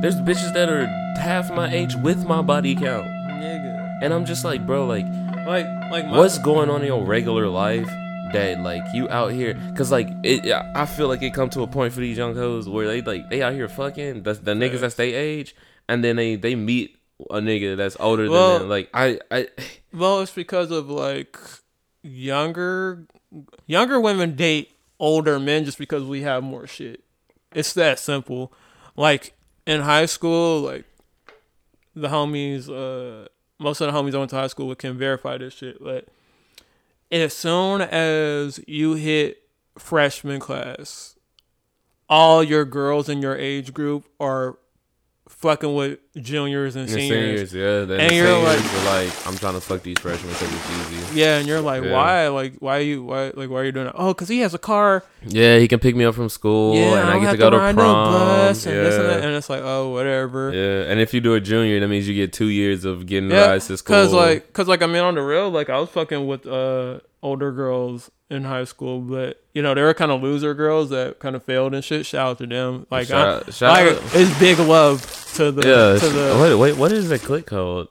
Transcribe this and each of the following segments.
there's bitches that are half my age with my body count, Nigga. and I'm just like, bro, like, Like, like my, what's going on in your regular life that like you out here? Cause like it, I feel like it come to a point for these young hoes where they like they out here fucking the, the niggas that's they age, and then they they meet a nigga that's older Well- than them. Like I I Well, it's because of like younger younger women date older men just because we have more shit. It's that simple. Like in high school, like the homies, uh, most of the homies I went to high school with can verify this shit. But as soon as you hit freshman class, all your girls in your age group are fucking with juniors and the seniors. seniors, yeah, And you're like- like, I'm trying to fuck these freshmen because it's easy. Yeah, and you're like, Yeah. why? Like, why you? Why? Like, why are you doing that? Oh, cause he has a car. Yeah, he can pick me up from school, Yeah, and I don't get to go to prom. no bus and yeah. this and that. And it's like, oh, whatever. Yeah, and if you do a junior, that means you get two years of getting Yeah, rides to school. cause like, cause like, I mean, on the real, like, I was fucking with uh older girls in high school, but you know, they were kind of loser girls that kind of failed and shit. Shout out to them. Like, Shout I, shout like, out- it's big love to the yeah, to the wait, wait, what is that click called?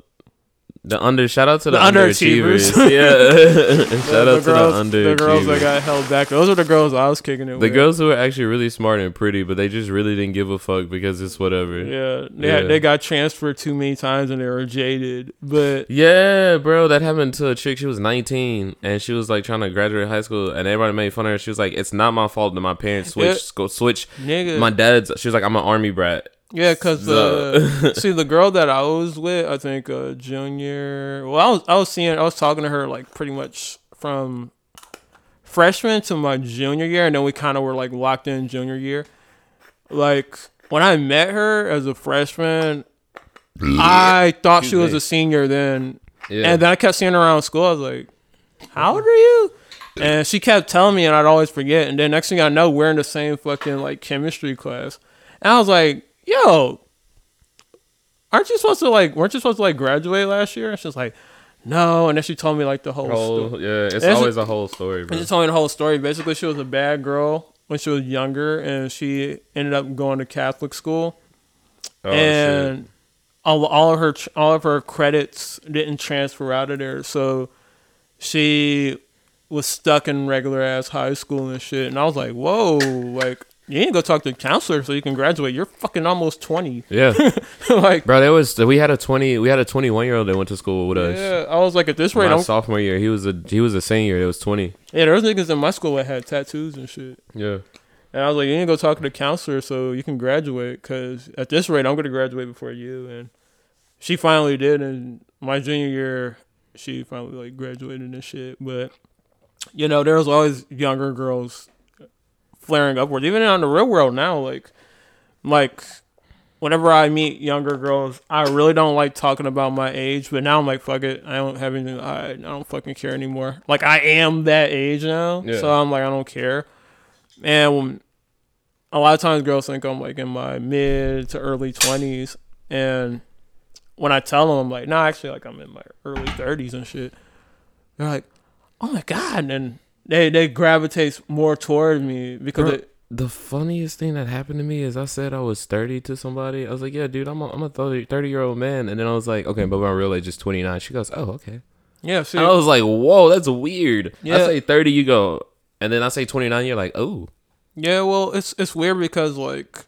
The under shout out to the, The underachievers. underachievers. yeah, shout out to girls, the the girls that got held back. Those are the girls I was kicking it with. The with. girls who are actually really smart and pretty, but they just really didn't give a fuck because it's whatever. Yeah, they, Yeah. they got transferred too many times and they were jaded. But Yeah, bro, that happened to a chick. She was 19 and she was like trying to graduate high school, and everybody made fun of her. She was like, "It's not my fault that my parents switched Yeah. school, switch nigga, my dad's." She was like, "I'm an army brat." Yeah, cause uh, see the girl that I was with, I think uh, junior. Well, I was I was seeing, I was talking to her like pretty much from freshman to my junior year, and then we kind of were like locked in junior year. Like when I met her as a freshman, I thought she was me. a senior then, Yeah. and then I kept seeing her around school. I was like, "How old are you?" And she kept telling me, and I'd always forget. And then next thing I know, we're in the same fucking like chemistry class, and I was like, "Yo, aren't you supposed to like? Weren't you supposed to like graduate last year?" And she's like, "No." And then she told me like the whole, whole, story. yeah, it's There's a- always a whole story, bro. And she told me the whole story. Basically, she was a bad girl when she was younger, and she ended up going to Catholic school Oh, and all, all of her all of her credits didn't transfer out of there, so she was stuck in regular ass high school and shit. And I was like, whoa, like you need to go talk to a counselor so you can graduate. You're fucking almost twenty. Yeah, like, bro. There was we had a twenty we had a twenty one year old that went to school with us. yeah, I was like, at this rate, My I'm, sophomore year, he was a he was a senior. It was twenty. yeah, there was niggas in my school that had tattoos and shit. Yeah, And I was like, you need to go talk to the counselor so you can graduate. Because at this rate, I'm going to graduate before you. And she finally did. And my junior year, she finally like graduated and shit. But you know, there was always younger girls flaring upwards. Even on the real world now, like, like whenever I meet younger girls, I really don't like talking about my age. But now I'm like, fuck it, I don't have anything. I I don't fucking care anymore. Like I am that age now, Yeah. so I'm like, I don't care. And when, a lot of times girls think I'm like in my mid to early twenties, and when I tell them I'm like, no, actually, like I'm in my early thirties and shit. They're like, oh my god, and they they gravitate more toward me because Bro, it, the funniest thing that happened to me is I said I was thirty to somebody. I was like, "Yeah, dude, I'm a, I'm a 30, year old man," and then I was like, "Okay, but my real age is twenty nine. She goes, "Oh, okay." yeah, see, And I was like, "Whoa, that's weird." I say thirty, you go, and then I say twenty nine. You're like, "Oh, Yeah, well, it's it's weird because like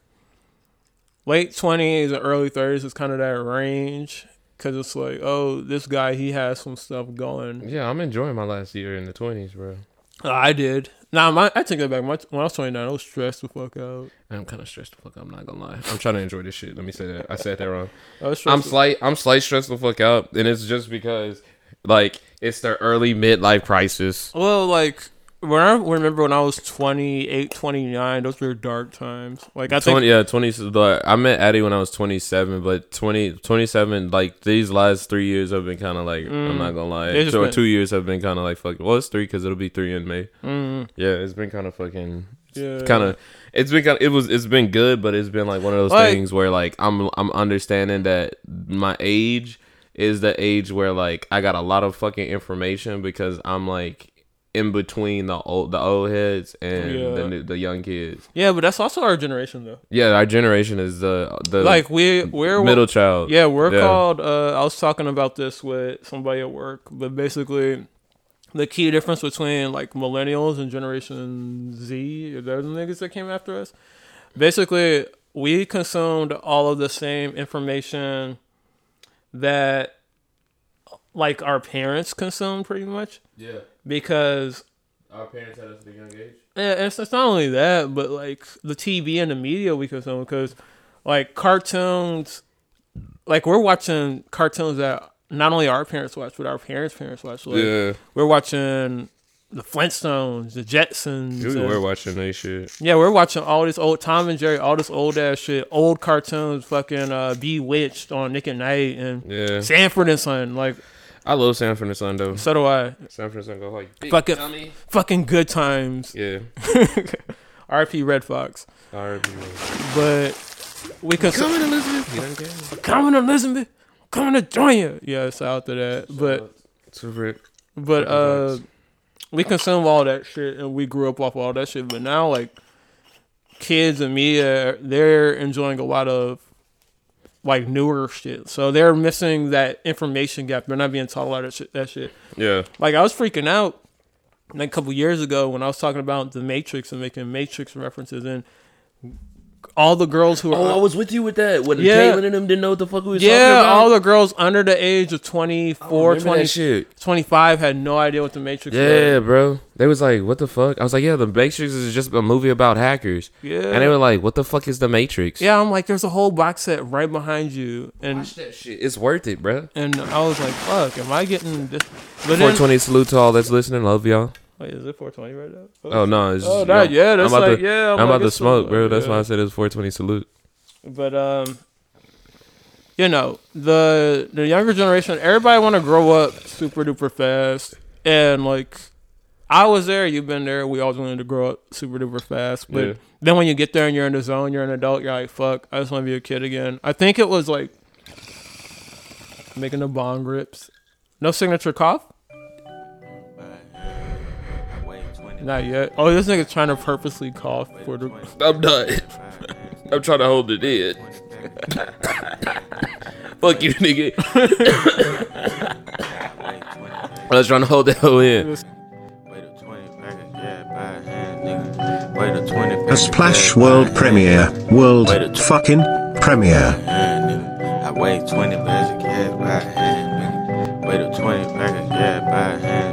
late twenties and early thirties is kind of that range because it's like, oh, this guy he has some stuff going. yeah, I'm enjoying my last year in the twenties, bro." Uh, I did. Nah, my I take that back. My, when I was twenty nine, I was stressed the fuck out. I'm kind of stressed the fuck. out, I'm not gonna lie. I'm trying to enjoy this shit. Let me say that. I said that wrong. I was stressed. I'm slight. I'm slight stressed the fuck out, and it's just because, like, it's their early midlife crisis. well, like when I remember when I was 28, 29, those were dark times. Like I think yeah, 20. Like, I met Addie when I was 27, but 20, 27, like, these last three years have been kind of like, I'm not gonna lie. So, been- two years have been kind of like fucking, well, it's three because it'll be three in May. mm, Yeah, it's been kind of fucking, Yeah. kind of it's been kind it was it's been good, but it's been like one of those Like- things where like I'm I'm understanding that my age is the age where like I got a lot of fucking information because I'm like in between the old the old heads and Yeah. the new- the young kids. Yeah, but that's also our generation though. Yeah, our generation is the the Like we we're middle child. Yeah, we're called. Uh, I was talking about this with somebody at work, but basically, the key difference between like millennials and Generation Z, they're the niggas that came after us. Basically, we consumed all of the same information that like our parents consumed, pretty much, Yeah, because our parents had us at a young age. yeah, it's, it's not only that, but like the TV and the media we consume because like cartoons, like we're watching cartoons that not only our parents watch, but our parents' parents watch. Like, Yeah, We're watching the Flintstones, the Jetsons. we and- were watching that shit. yeah, we're watching all this old Tom and Jerry, all this old ass shit, old cartoons, fucking uh, Bewitched on Nick at Nite and Yeah, Sanford and Son. Like, I love Sanford and Son though. so do I. Sanford and Son go like big Fuck dummy. Fucking good times. Yeah, R.P. Redd Foxx. R.I.P. But we consume. Coming Elizabeth. Care. coming to Elizabeth, coming to join you. Yeah, it's out to that. But Super. but uh, we consume all that shit, and we grew up off all that shit. But now, like kids and media, they're enjoying a lot of like newer shit. So they're missing that information gap. They're not being taught a lot of shit, that shit. Yeah. Like I was freaking out like a couple years ago when I was talking about the Matrix and making Matrix references and all the girls who are Oh, I was with you with that. When Yeah. And them didn't know what the fuck we was yeah, all the girls under the age of 24, 20, 25 had no idea what the Matrix Yeah, was. bro. They was like, "What the fuck?" I was like, "Yeah, the Matrix is just a movie about hackers." Yeah. And they were like, "What the fuck is the Matrix?" Yeah, I'm like, there's a whole box set right behind you. And Watch that shit. It's worth it, bro. and I was like, fuck, am I getting this? But then, 420 salute to all that's listening. Love y'all. Wait, is it 420 right now? Oh no, it's Oh, just, that, yo, yeah, that's I'm about like, to, yeah. I'm, like, about to smoke, bro. That's yeah. why I said it's 420 salute. But um, you know the the younger generation, everybody want to grow up super duper fast, and like I was there, you've been there. We always wanted to grow up super duper fast, but Yeah. then when you get there and you're in the zone, you're an adult. You're like, fuck, I just want to be a kid again. I think it was like making the bong grips. No signature cough. Not yet. Oh, this nigga's trying to purposely cough for the. I'm done. I'm trying to hold it in. Fuck you, nigga. I was trying to hold that hoe in. A Splash World Premiere. World fucking premiere. I weigh 20 bags of gas by hand, nigga. Wait a 20 pack of gas by hand,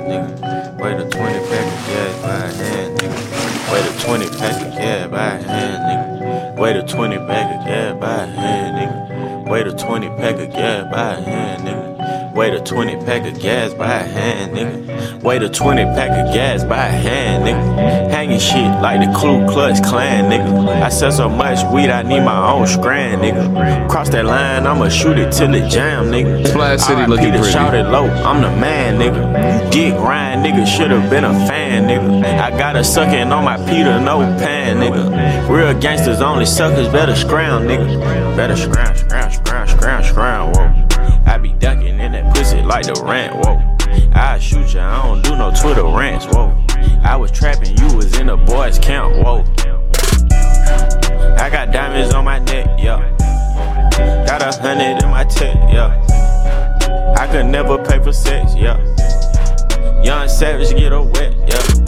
20 pack of gas by hand, nigga. Wait a 20 pack of gas by hand, nigga. Wait a 20 pack of gas by hand, nigga. Wait a 20 pack of gas by hand, nigga. Wait a 20 pack of gas by hand, nigga. Hanging shit like the Ku Klux Klan, nigga. I sell so much weed, I need my own strand, nigga. Cross that line, I'ma shoot it till it jam, nigga. Splash City looking pretty. Shout it low, I'm the man, nigga. Dick Ryan, nigga, should've been a fan, nigga. I got a sucking on my Peter, no pan, nigga. Real gangsters, only suckers, better scrown, nigga. Better scrown, scrown, scrown, scrown, scrown, whoa. I be ducking like the rant, whoa. I shoot ya, I don't do no Twitter rants, whoa. I was trapping, you was in a boys' camp, whoa. I got diamonds on my neck, yeah. Got a hundred in my tech, yeah. I could never pay for sex, yeah. Young Savage get her wet, yeah.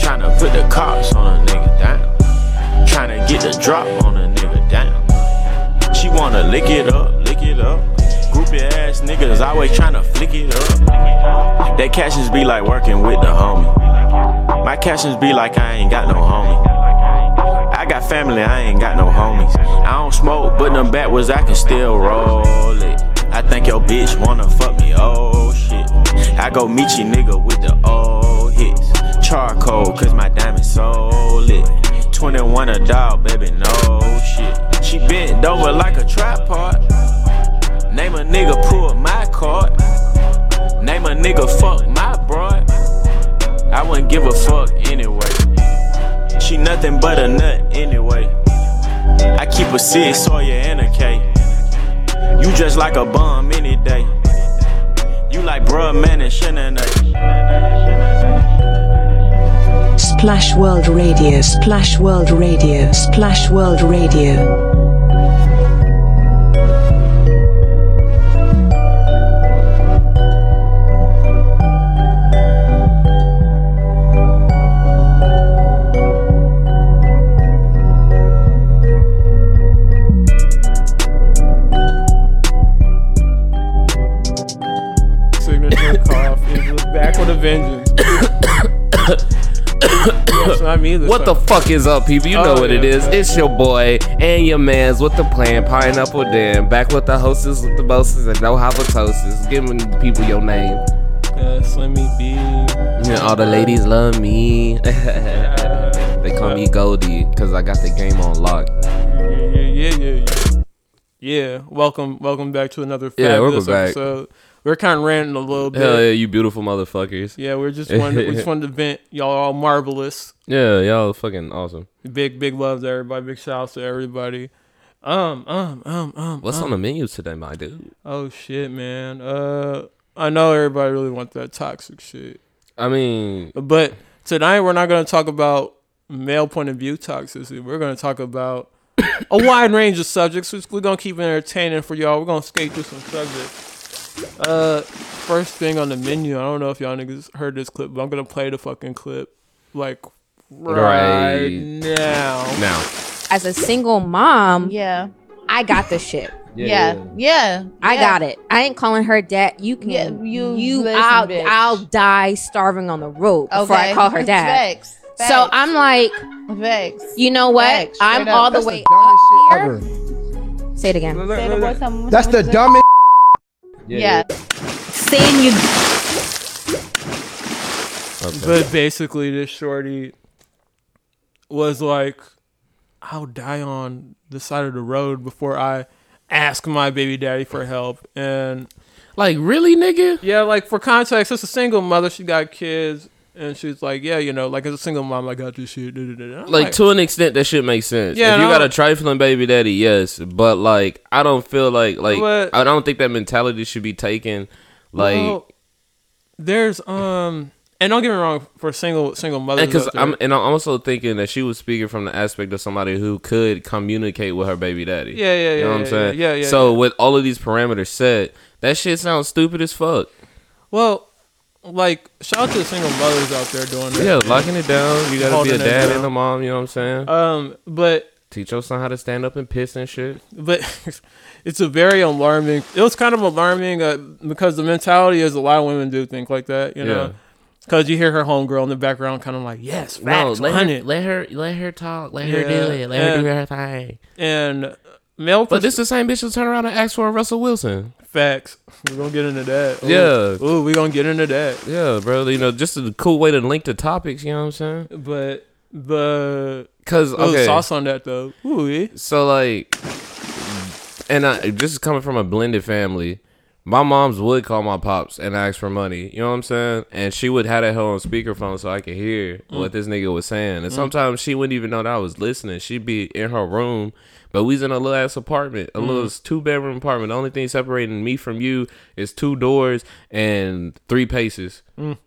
Tryna put the cops on a nigga down. Tryna get the drop on a nigga down. She wanna lick it up, lick it up. Groupie ass niggas always tryna flick it up. They cashes be like working with the homie. My cashes be like I ain't got no homie. I got family, I ain't got no homies. I don't smoke, but them backwards I can still roll it. I think your bitch wanna fuck me, oh shit. I go meet you nigga with the old hits. Charcoal, cause my diamond so lit. 21 a dog, baby, no shit. She bent over like a tripod. Name a nigga pull my card. Name a nigga fuck my broad. I wouldn't give a fuck anyway. she nothing but a nut anyway. I keep a six, Sawyer, and a K. You just like a bum any day. You like bruh, man, and Shannon. Eh? Splash World Radio, Splash World Radio, Splash World Radio. It's not me this What the fuck is up, people? You know Oh, what it yeah. is. It's your boy and your mans with the plan, Pineapple Dan. Back with the hostess with the mostest and no halitosis. Giving the people your name. Uh, Slimmy B. Yeah, all the ladies love me. they call me Goldie because I got the game on lock. Yeah, yeah, yeah, yeah. Yeah, welcome, welcome back to another Yeah, fabulous welcome back. Episode. We're kind of ranting a little bit. Hell yeah, you beautiful motherfuckers. Yeah, we're just wanted, we just wanted to vent. Y'all are all marvelous. Yeah, y'all fucking awesome. Big, big love to everybody. Big shouts to everybody. Um, um, um, um. What's um. on the menu today, my dude? Oh shit, man. Uh, I know everybody really wants that toxic shit, I mean, but tonight we're not gonna talk about male point of view toxicity. We're gonna talk about a wide range of subjects, which we're gonna keep it entertaining for y'all. We're gonna skate through some subjects. Uh, first thing on the menu. I don't know if y'all niggas heard this clip, but I'm gonna play the fucking clip like right, Right. now. now. as a single mom, Yeah. I got the shit. Yeah. Yeah. I yeah. got it. I ain't calling her dad. You can. Yeah, you You. listen, I'll. bitch. I'll die starving on the road before I call her dad. Facts. So I'm like, Facts. you know what? Facts, I'm straight up. all the That's way the up shit here. ever. Say it again. Say it one time. That's the dumbest. Yeah. Saying you. Okay. But basically, this shorty was like, I'll die on the side of the road before I ask my baby daddy for help. And Like, really, nigga? yeah, like for context, it's a single mother. She got kids. And she's like, yeah, you know, like as a single mom, I got this shit. I'm Like, to an extent, that shit makes sense. Yeah, if you got a trifling baby daddy, yes. But, like, I don't feel like, like, But- I don't think that mentality should be taken. Like, Well, there's um, and don't get me wrong, for single single mothers, because I'm and I'm also thinking that she was speaking from the aspect of somebody who could communicate with her baby daddy. Yeah, yeah, yeah. You know yeah, what I'm yeah, saying? yeah, yeah, So yeah. with all of these parameters set, that shit sounds stupid as fuck. well, like shout out to the single mothers out there doing that. Yeah, locking it down. You gotta be a dad and a mom. You know what I'm saying? Um, but Teach your son how to stand up and piss and shit. but it's a very alarming. It was kind of alarming uh, because the mentality is a lot of women do think like that, you know. Yeah. Because you hear her homegirl in the background, kind of like, "Yes, facts, let her, let her let her talk. Let her do it, let her do her thing. and male But this the same bitch who turn around and ask for a Russell Wilson. facts. We're gonna get into that. Ooh. Yeah. Ooh, we're gonna get into that. Yeah, bro. You know, just a cool way to link the topics. You know what I'm saying? But the Cause okay. okay, sauce on that though. Ooh, yeah. so like, and I just coming from a blended family. My mom's would call my pops and ask for money. You know what I'm saying? And she would have that hell on speakerphone so I could hear mm. what this nigga was saying. And mm. sometimes she wouldn't even know that I was listening. She'd be in her room, but we's in a little ass apartment, a mm. little two bedroom apartment. The only thing separating me from you is two doors and three paces.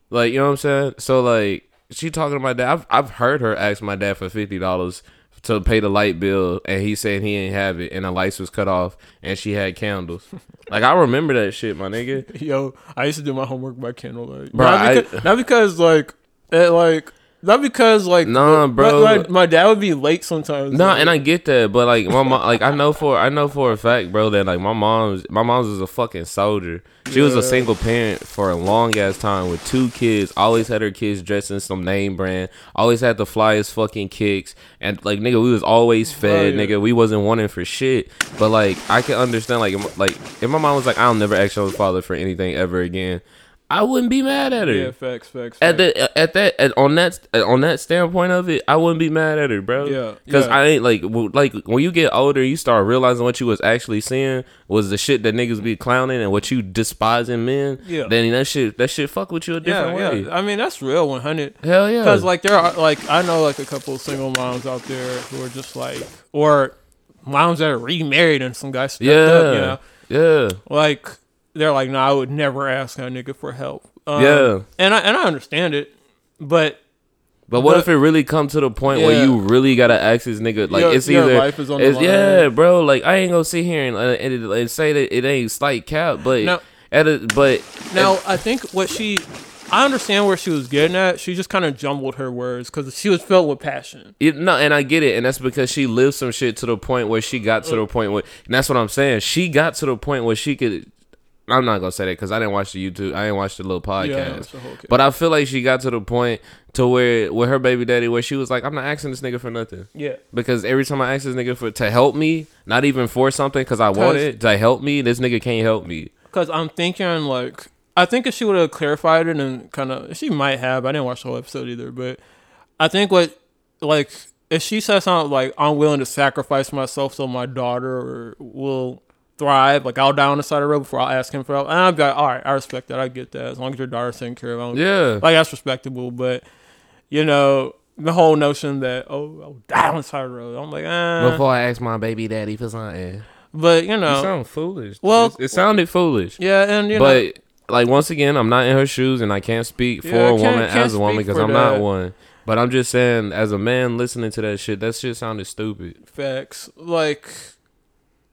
Like you know what I'm saying? So like she talking to my dad. I've I've heard her ask my dad for fifty dollars to pay the light bill, and he said he ain't have it, and the lights was cut off, and she had candles. like I remember that shit, my nigga. Yo, I used to do my homework by candlelight. Bro, not, I- because, not because like, it, like, not because like, Nah, my- bro. My, my dad would be late sometimes. No, like, and I get that, but like my mom, like I know for I know for a fact, bro, that like my mom's my mom's was a fucking soldier. She was a single parent for a long ass time with two kids. Always had her kids dressed in some name brand. Always had the flyest fucking kicks, and like nigga, we was always fed, yeah. nigga. We wasn't wanting for shit. But like I can understand, like like if my mom was like, I'll never ask your father for anything ever again. I wouldn't be mad at her. Yeah, facts, facts. facts. At facts. the at that at, on that on that standpoint of it, I wouldn't be mad at her, bro. Yeah, because yeah. I ain't like like when you get older, you start realizing what you was actually seeing was the shit that niggas be clowning and what you despising men. Yeah. then that shit that shit fuck with you a different yeah, way. yeah. I mean, that's real, one hundred. Hell yeah. Because like there are like I know like a couple of single moms out there who are just like or moms that are remarried and some guys yeah, up, you know, yeah, like they're like, no, I would never ask a nigga for help. Um, Yeah. and I and I understand it, but But what But- if it really come to the point where you really gotta ask this nigga? Like Your- it's your either life is on the line. yeah, bro. Like I ain't gonna sit here and, uh, and, and say that it ain't slight cap, but No. at a, but now I think what she. I understand where she was getting at. She just kind of jumbled her words because she was filled with passion. It, no, and I get it, and that's because she lived some shit to the point where she got to the point where, and that's what I'm saying. She got to the point where she could. I'm not gonna say that because I didn't watch the YouTube. I didn't watch the little podcast, whole but I feel like she got to the point to where with her baby daddy, where she was like, "I'm not asking this nigga for nothing." Yeah. Because every time I ask this nigga for to help me, not even for something, because I want it to help me, this nigga can't help me. Because I'm thinking, like, I think if she would have clarified it and kind of, she might have. I didn't watch the whole episode either, but I think what, like, if she says something like, I'm willing to sacrifice myself so my daughter will thrive, like, I'll die on the side of the road before I'll ask him for help. And be like, all right, I respect that. I get that. As long as your daughter's taken care of. Yeah. Like, that's respectable. But, you know, the whole notion that, oh, I'll die on the side of the road. I'm like, eh. Before I ask my baby daddy for something, But, you it know, sound foolish. Well- it, it sounded foolish. yeah, and, you know. but like once again, I'm not in her shoes, and I can't speak for Yeah, a woman as a woman because I'm not one. But I'm just saying, as a man listening to that shit, that shit sounded stupid. Facts. Like,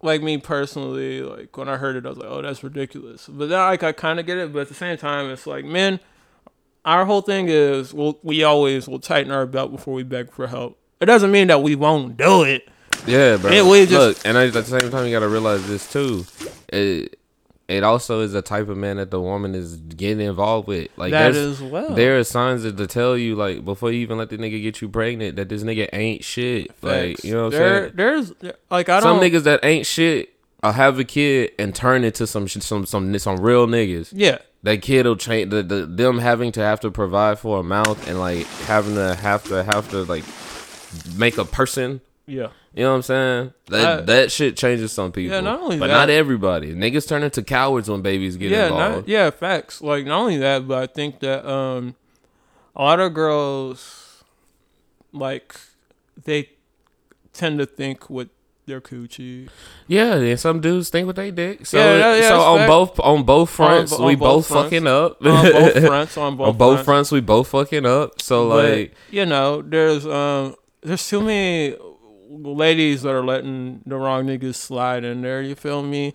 like me personally, like when I heard it, I was like, "Oh, that's ridiculous." But then, like, I kind of get it. But at the same time, it's like, men, our whole thing is, we'll, we always will tighten our belt before we beg for help. It doesn't mean that we won't do it. Yeah, bro. We just- Look, and at the same time, you gotta realize this too. It it also is the type of man that the woman is getting involved with. Like That as well. There are signs that to tell you, like before you even let the nigga get you pregnant, that this nigga ain't shit. Like you know what I'm saying? There's like I don't. Some niggas that ain't shit. I'll have a kid and turn into some some some some real niggas. Yeah. that kid will change the, the them having to have to provide for a mouth and like having to have to have to like make a person. Yeah. You know what I'm saying? That I- that shit changes some people. Yeah, not only but that- not everybody. Niggas turn into cowards when babies get yeah, involved. not, yeah, facts. Like not only that, but I think that um, a lot of girls, like, they tend to think with their coochie. Yeah, and some dudes think with they dick. So, Yeah, yeah, yeah, so on fact. both on both fronts, on we both both fronts. fucking up. On both fronts, on both on both fronts. fronts, we both fucking up. So But, like, you know, there's um, there's too many ladies that are letting the wrong niggas slide in there. You feel me?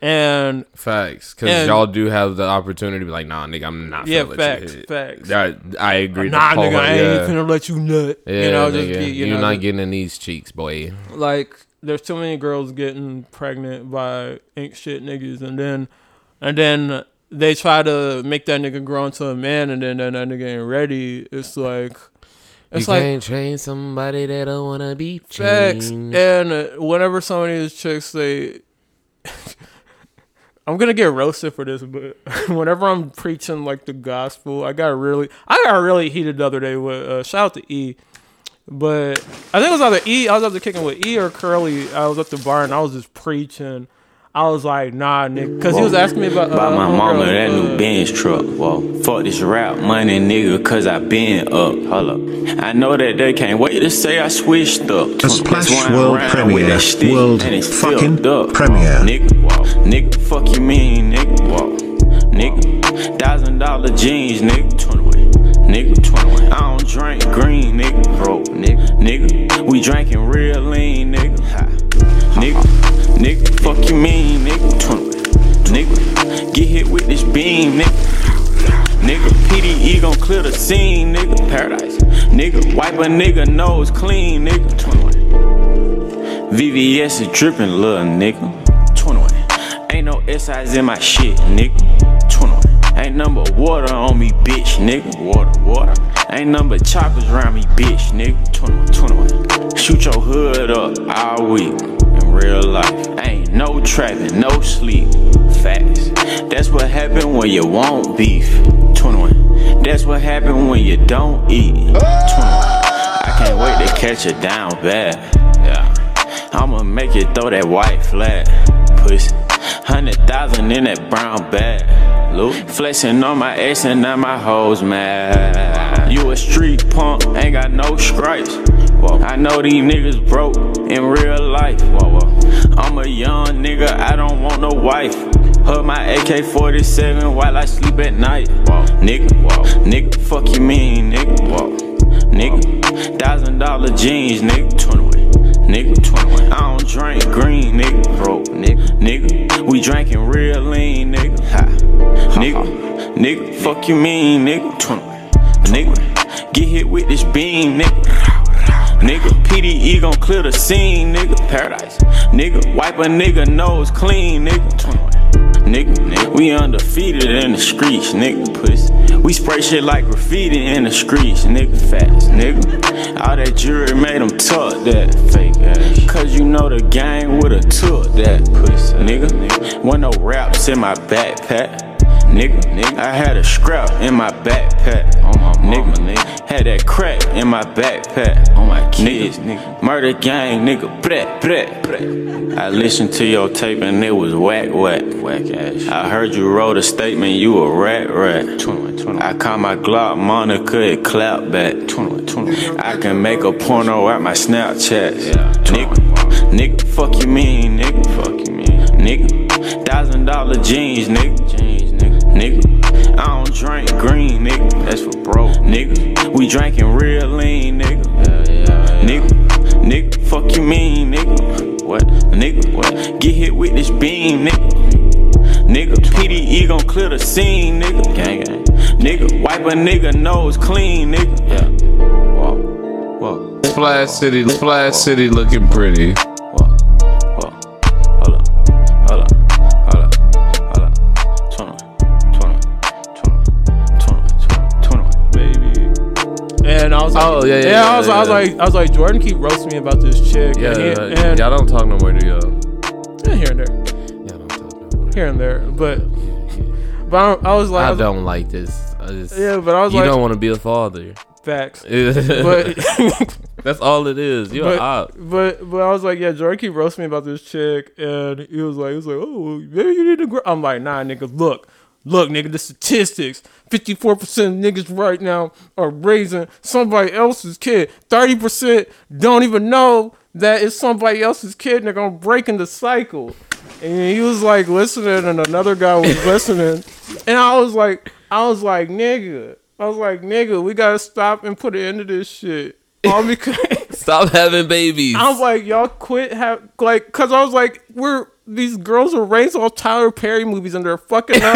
And facts, because y'all do have the opportunity to be like, nah, nigga, I'm not. Yeah, facts, facts. I, I agree. nah, nigga, I ain't yeah. finna let you nut. Yeah, you know, nigga, just be, you know. you're know, not getting in these cheeks, boy. like there's too many girls getting pregnant by ain't shit niggas and then and then they try to make that nigga grow into a man and then that nigga ain't ready. It's like it's you like can't train somebody that don't wanna be facts. And uh, whenever some of these chicks they, I'm gonna get roasted for this, but whenever I'm preaching like the gospel, I got really, I got really heated the other day with uh, shout out to E, but I think it was either E, I was up to kicking with E or Curly. I was at the bar and I was just preaching. I was like, nah, nigga, because he was asking me about uh, Buy my homegirl, mama that uh, new Benz truck. Whoa, fuck this rap money, nigga, cause I been up. Hold up. I know that they can't wait to say I switched up. A That's Splash World riding Premiere. stick, World and it's fucking up. premiere. Nigga, whoa. Nigga, fuck you mean, nigga, whoa. Nigga, thousand dollar jeans, nigga, 21. Nigga, 21. I don't drink green, nigga, bro, nigga. Nigga, we drinking real lean, nigga. Ha. Nigga, nigga, fuck you mean, nigga, 21. Nigga, get hit with this beam, nigga. Nigga, PDE gon' clear the scene, nigga. Paradise. Nigga, wipe a nigga nose clean, nigga. 21. VVS is drippin', little nigga. 21. Ain't no SIs in my shit, nigga. 21. Ain't number water on me, bitch, nigga. Water, water. Ain't number choppers around me, bitch, nigga. 21, 21. Shoot your hood up all week real life. Ain't no trapping, no sleep. Facts. That's what happen when you want beef. 21. That's what happen when you don't eat. 21. I can't wait to catch it down bad. Yeah. I'ma make you throw that white flag. Pussy. Hundred thousand in that brown bag. Look. Flexing on my ass and now my hoes mad. You a street punk, ain't got no stripes. Whoa. I know these niggas broke in real life. Whoa, whoa. I'm a young nigga, I don't want no wife. Hug my AK 47 while I sleep at night. Whoa. Nigga, whoa. Nigga, fuck you mean, nigga. Whoa. Nigga, thousand dollar jeans, nigga. 21. Nigga, 21. I don't drink green, nigga. Bro, nigga. Nigga, we drinking real lean, nigga. Ha. Nigga, nigga, fuck you mean, nigga. 21. Nigga, get hit with this beam, nigga. Nigga, PDE gon' clear the scene, nigga. Paradise. Nigga, wipe a nigga nose clean, nigga. 21. Nigga, nigga, we undefeated in the streets, nigga. Pussy. We spray shit like graffiti in the streets, nigga. Fast, nigga. All that jewelry made them tuck that fake ass. Cause you know the gang would've took that pussy, nigga. Wasn't no raps in my backpack. Nigga, nigga, I had a scrap in my backpack. On my nigga, nigga, had that crack in my backpack. On my kids, nigga, murder gang, nigga, brat, brat, brat. I listened to your tape and it was whack, whack, whack ass. I heard you wrote a statement, you a rat, rat. 21, 21. I call my Glock Monica, it clap back. 21, 21. I can make a porno at my Snapchat. Yeah, nigga, nigga, fuck you mean, nigga, fuck you mean, nigga. Thousand dollar jeans, nigga, jeans, nigga, nigga. I don't drink green, nigga. That's for bro, nigga. We drinking real lean, nigga. Yeah, yeah, Nigga, nigga, fuck you mean, nigga. What, nigga? What? Get hit with this beam, nigga. Nigga, PDE gon' clear the scene, nigga. Gang, gang. Nigga, wipe a nigga nose clean, nigga. Yeah. Whoa, whoa. Splash City, Splash City looking pretty. And I was like, Oh, yeah, yeah, I yeah, was, I was like, I was like, Jordan keep roasting me about this chick. Yeah, and, he- and y'all don't talk no more, do y'all? yeah, here and there, Y'all don't talk no more. here and there, but, but I, I was like, I I was- don't like this. I just, yeah, but I was you like, don't want to be a father. facts. but But that's all it is. You're but, op. but but I was like, yeah, Jordan keep roasting me about this chick, and he was like, he was like, oh, maybe you need to grow. I'm like, nah, nigga, look, look, nigga, the statistics. 54% of niggas right now are raising somebody else's kid. 30% don't even know that it's somebody else's kid. and They're gonna breaking the cycle. And he was like listening, and another guy was listening, and I was like, I was like, nigga, I was like, nigga, we gotta stop and put an end to this shit. All because Stop having babies. I was like, y'all quit have like, cause I was like, we're these girls are raised off Tyler Perry movies and they're fucking up,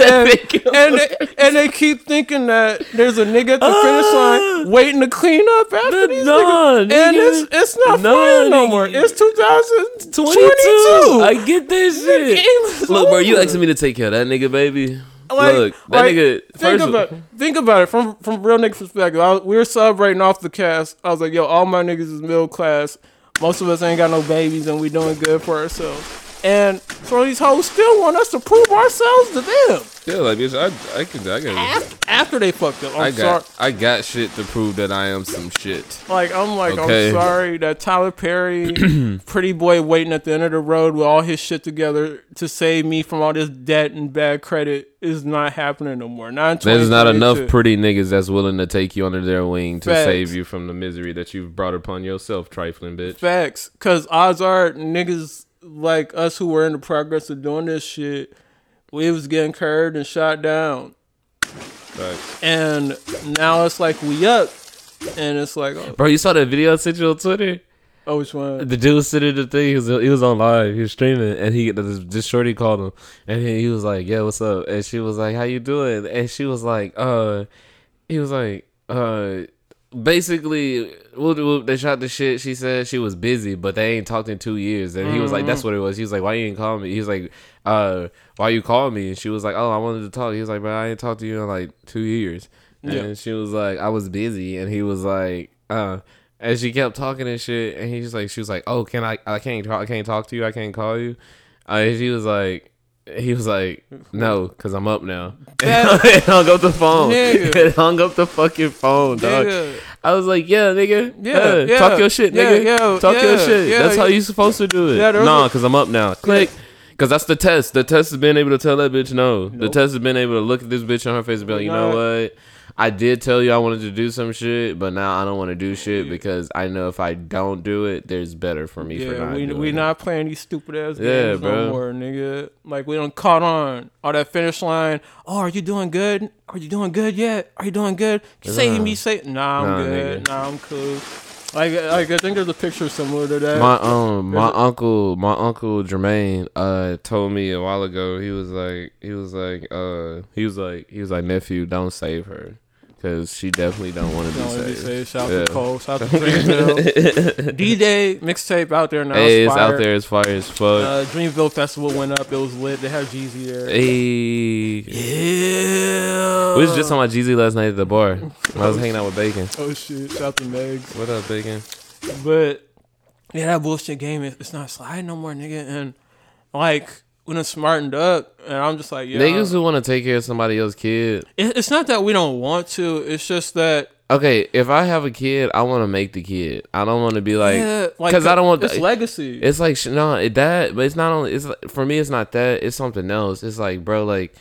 and, and, they, and they keep thinking that there's a nigga at the finish line waiting to clean up after these Nah, niggas, and it's it's not Nah, fun no more. It's 2022. 22. I get this The game shit. is Look, bro, you over. asking me to take care of that nigga, baby. Like- Look, that like, nigga. Think First of about think about it from from real nigga perspective. I was, we were celebrating off the cast. I was like, yo, all my niggas is middle class. Most of us ain't got no babies, and we doing good for ourselves. And so these hoes still want us to prove ourselves to them yeah, like bitch, I, I can, I can. after, after they fucked up. I'm I sorry. got, I got shit to prove that I am some shit. Like I'm like Okay. I'm sorry that Tyler Perry, pretty boy, waiting at the end of the road with all his shit together to save me from all this debt and bad credit is not happening no more. Not There's not enough 2022. pretty niggas that's willing to take you under their wing to Facts. save you from the misery that you've brought upon yourself, trifling bitch. Facts, cause odds are niggas like us who were in the progress of doing this shit, we was getting curved and shot down, Facts. and now it's like we up, and it's like oh, Bro, you saw that video I sent you on Twitter? oh which one? The dude was sitting at the thing. He was, he was on live. He was streaming, and he this, this shorty called him, and he, he was like, "Yeah, what's up?" And she was like, "How you doing?" And she was like, "Uh," he was like, "Uh." Basically, whoop, whoop, they shot the shit. She said she was busy, but they ain't talked in two years. And he was like, "That's what it was." He was like, "Why you ain't call me?" He was like, "Uh, why you call me?" And she was like, "Oh, I wanted to talk." He was like, "But I ain't talked to you in like two years." Yeah. And she was like, "I was busy," and he was like, "Uh." And she kept talking and shit, and he's like, she was like, "Oh, can I? I can't talk. I can't talk to you. I can't call you." Uh, and she was like, he was like, "No, cause I'm up now." and hung up the phone. Nigga. Hung up the fucking phone, dog. Nigga. I was like, "Yeah, nigga. Yeah, Yeah, yeah, talk your shit, nigga. yeah, talk your shit. that's how you supposed to do it. Yeah, was nah, cause I'm up now. Click." Cause that's the test. The test has been able to tell that bitch no. The test has been able to look at this bitch on her face and be like, you know what? I did tell you I wanted to do some shit, but now I don't want to do shit because I know if I don't do it, there's better for me for Yeah, not we doing we it. not playing these stupid ass Yeah, games bro. no more, nigga. Like we don't caught on all that finish line. Oh, are you doing good? Are you doing good yet? Are you doing good? Say Nah. me, say nah. I'm Nah, good. nigga. Nah, I'm cool. Like, like I think there's a picture similar to that. My um my There's a- uncle my uncle Jermaine uh told me a while ago he was like he was like uh he was like he was like nephew don't save her because she definitely don't want to be Don't wanna be saved. saved. Shout out Yeah. to Cole. Shout out to Dreamville. D Day mixtape out there now. Hey, it's fire. out there as far as fuck. Uh, Dreamville Festival went up. It was lit. They had Jeezy there. hey, Yeah. we was just talking about Jeezy last night at the bar. I was hanging out with Bacon. Oh shit! Shout out to Megs. What up, Bacon? But yeah, that bullshit game is it's not sliding no more, nigga. And like when it's smartened up, and I'm just like, yeah, Niggas who want to take care of somebody else's kid. it, it's not that we don't want to. It's just that Okay, if I have a kid, I want to make the kid. I don't want to be like, yeah, like because I don't want. it's the- legacy. It's like no, it, that, but it's not only. It's like, for me, it's not that. It's something else. It's like, bro, like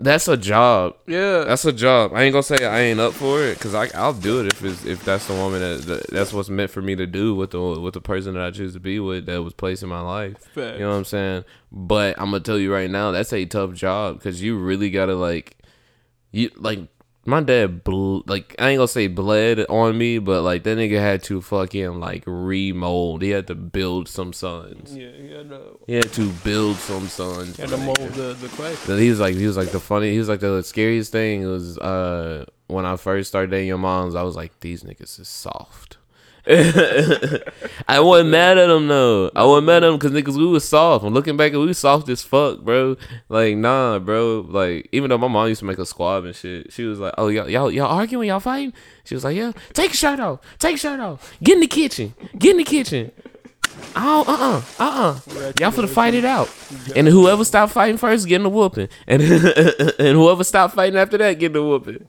that's a job. yeah, That's a job. I ain't gonna say I ain't up for it because I I'll do it if it's if that's the woman that, that that's what's meant for me to do with the with the person that I choose to be with that was placed in my life. Facts. You know what I'm saying? But I'm gonna tell you right now, that's a tough job because you really gotta like you like. My dad, ble- like I ain't gonna say bled on me, but like that nigga had to fucking like remold. He had to build some sons. yeah, you had to, He had to build some sons. you had to mold the the clay. He was like, he was like the funny. He was like the scariest thing was uh when I first started dating your moms. I was like, these niggas is soft. I wasn't mad at him though. I wasn't mad at him because niggas we was soft. I'm looking back, at we was soft as fuck, bro. Like nah, bro. Like even though my mom used to make a squab and shit, she was like, oh y'all y'all y'all arguing, y'all fighting. She was like, yeah, take your shirt off, take your shirt off, get in the kitchen, get in the kitchen. Oh, uh, uh, uh, uh. Y'all finna fight it out, and whoever stopped fighting first getting a whooping, and and whoever stopped fighting after that getting a whooping.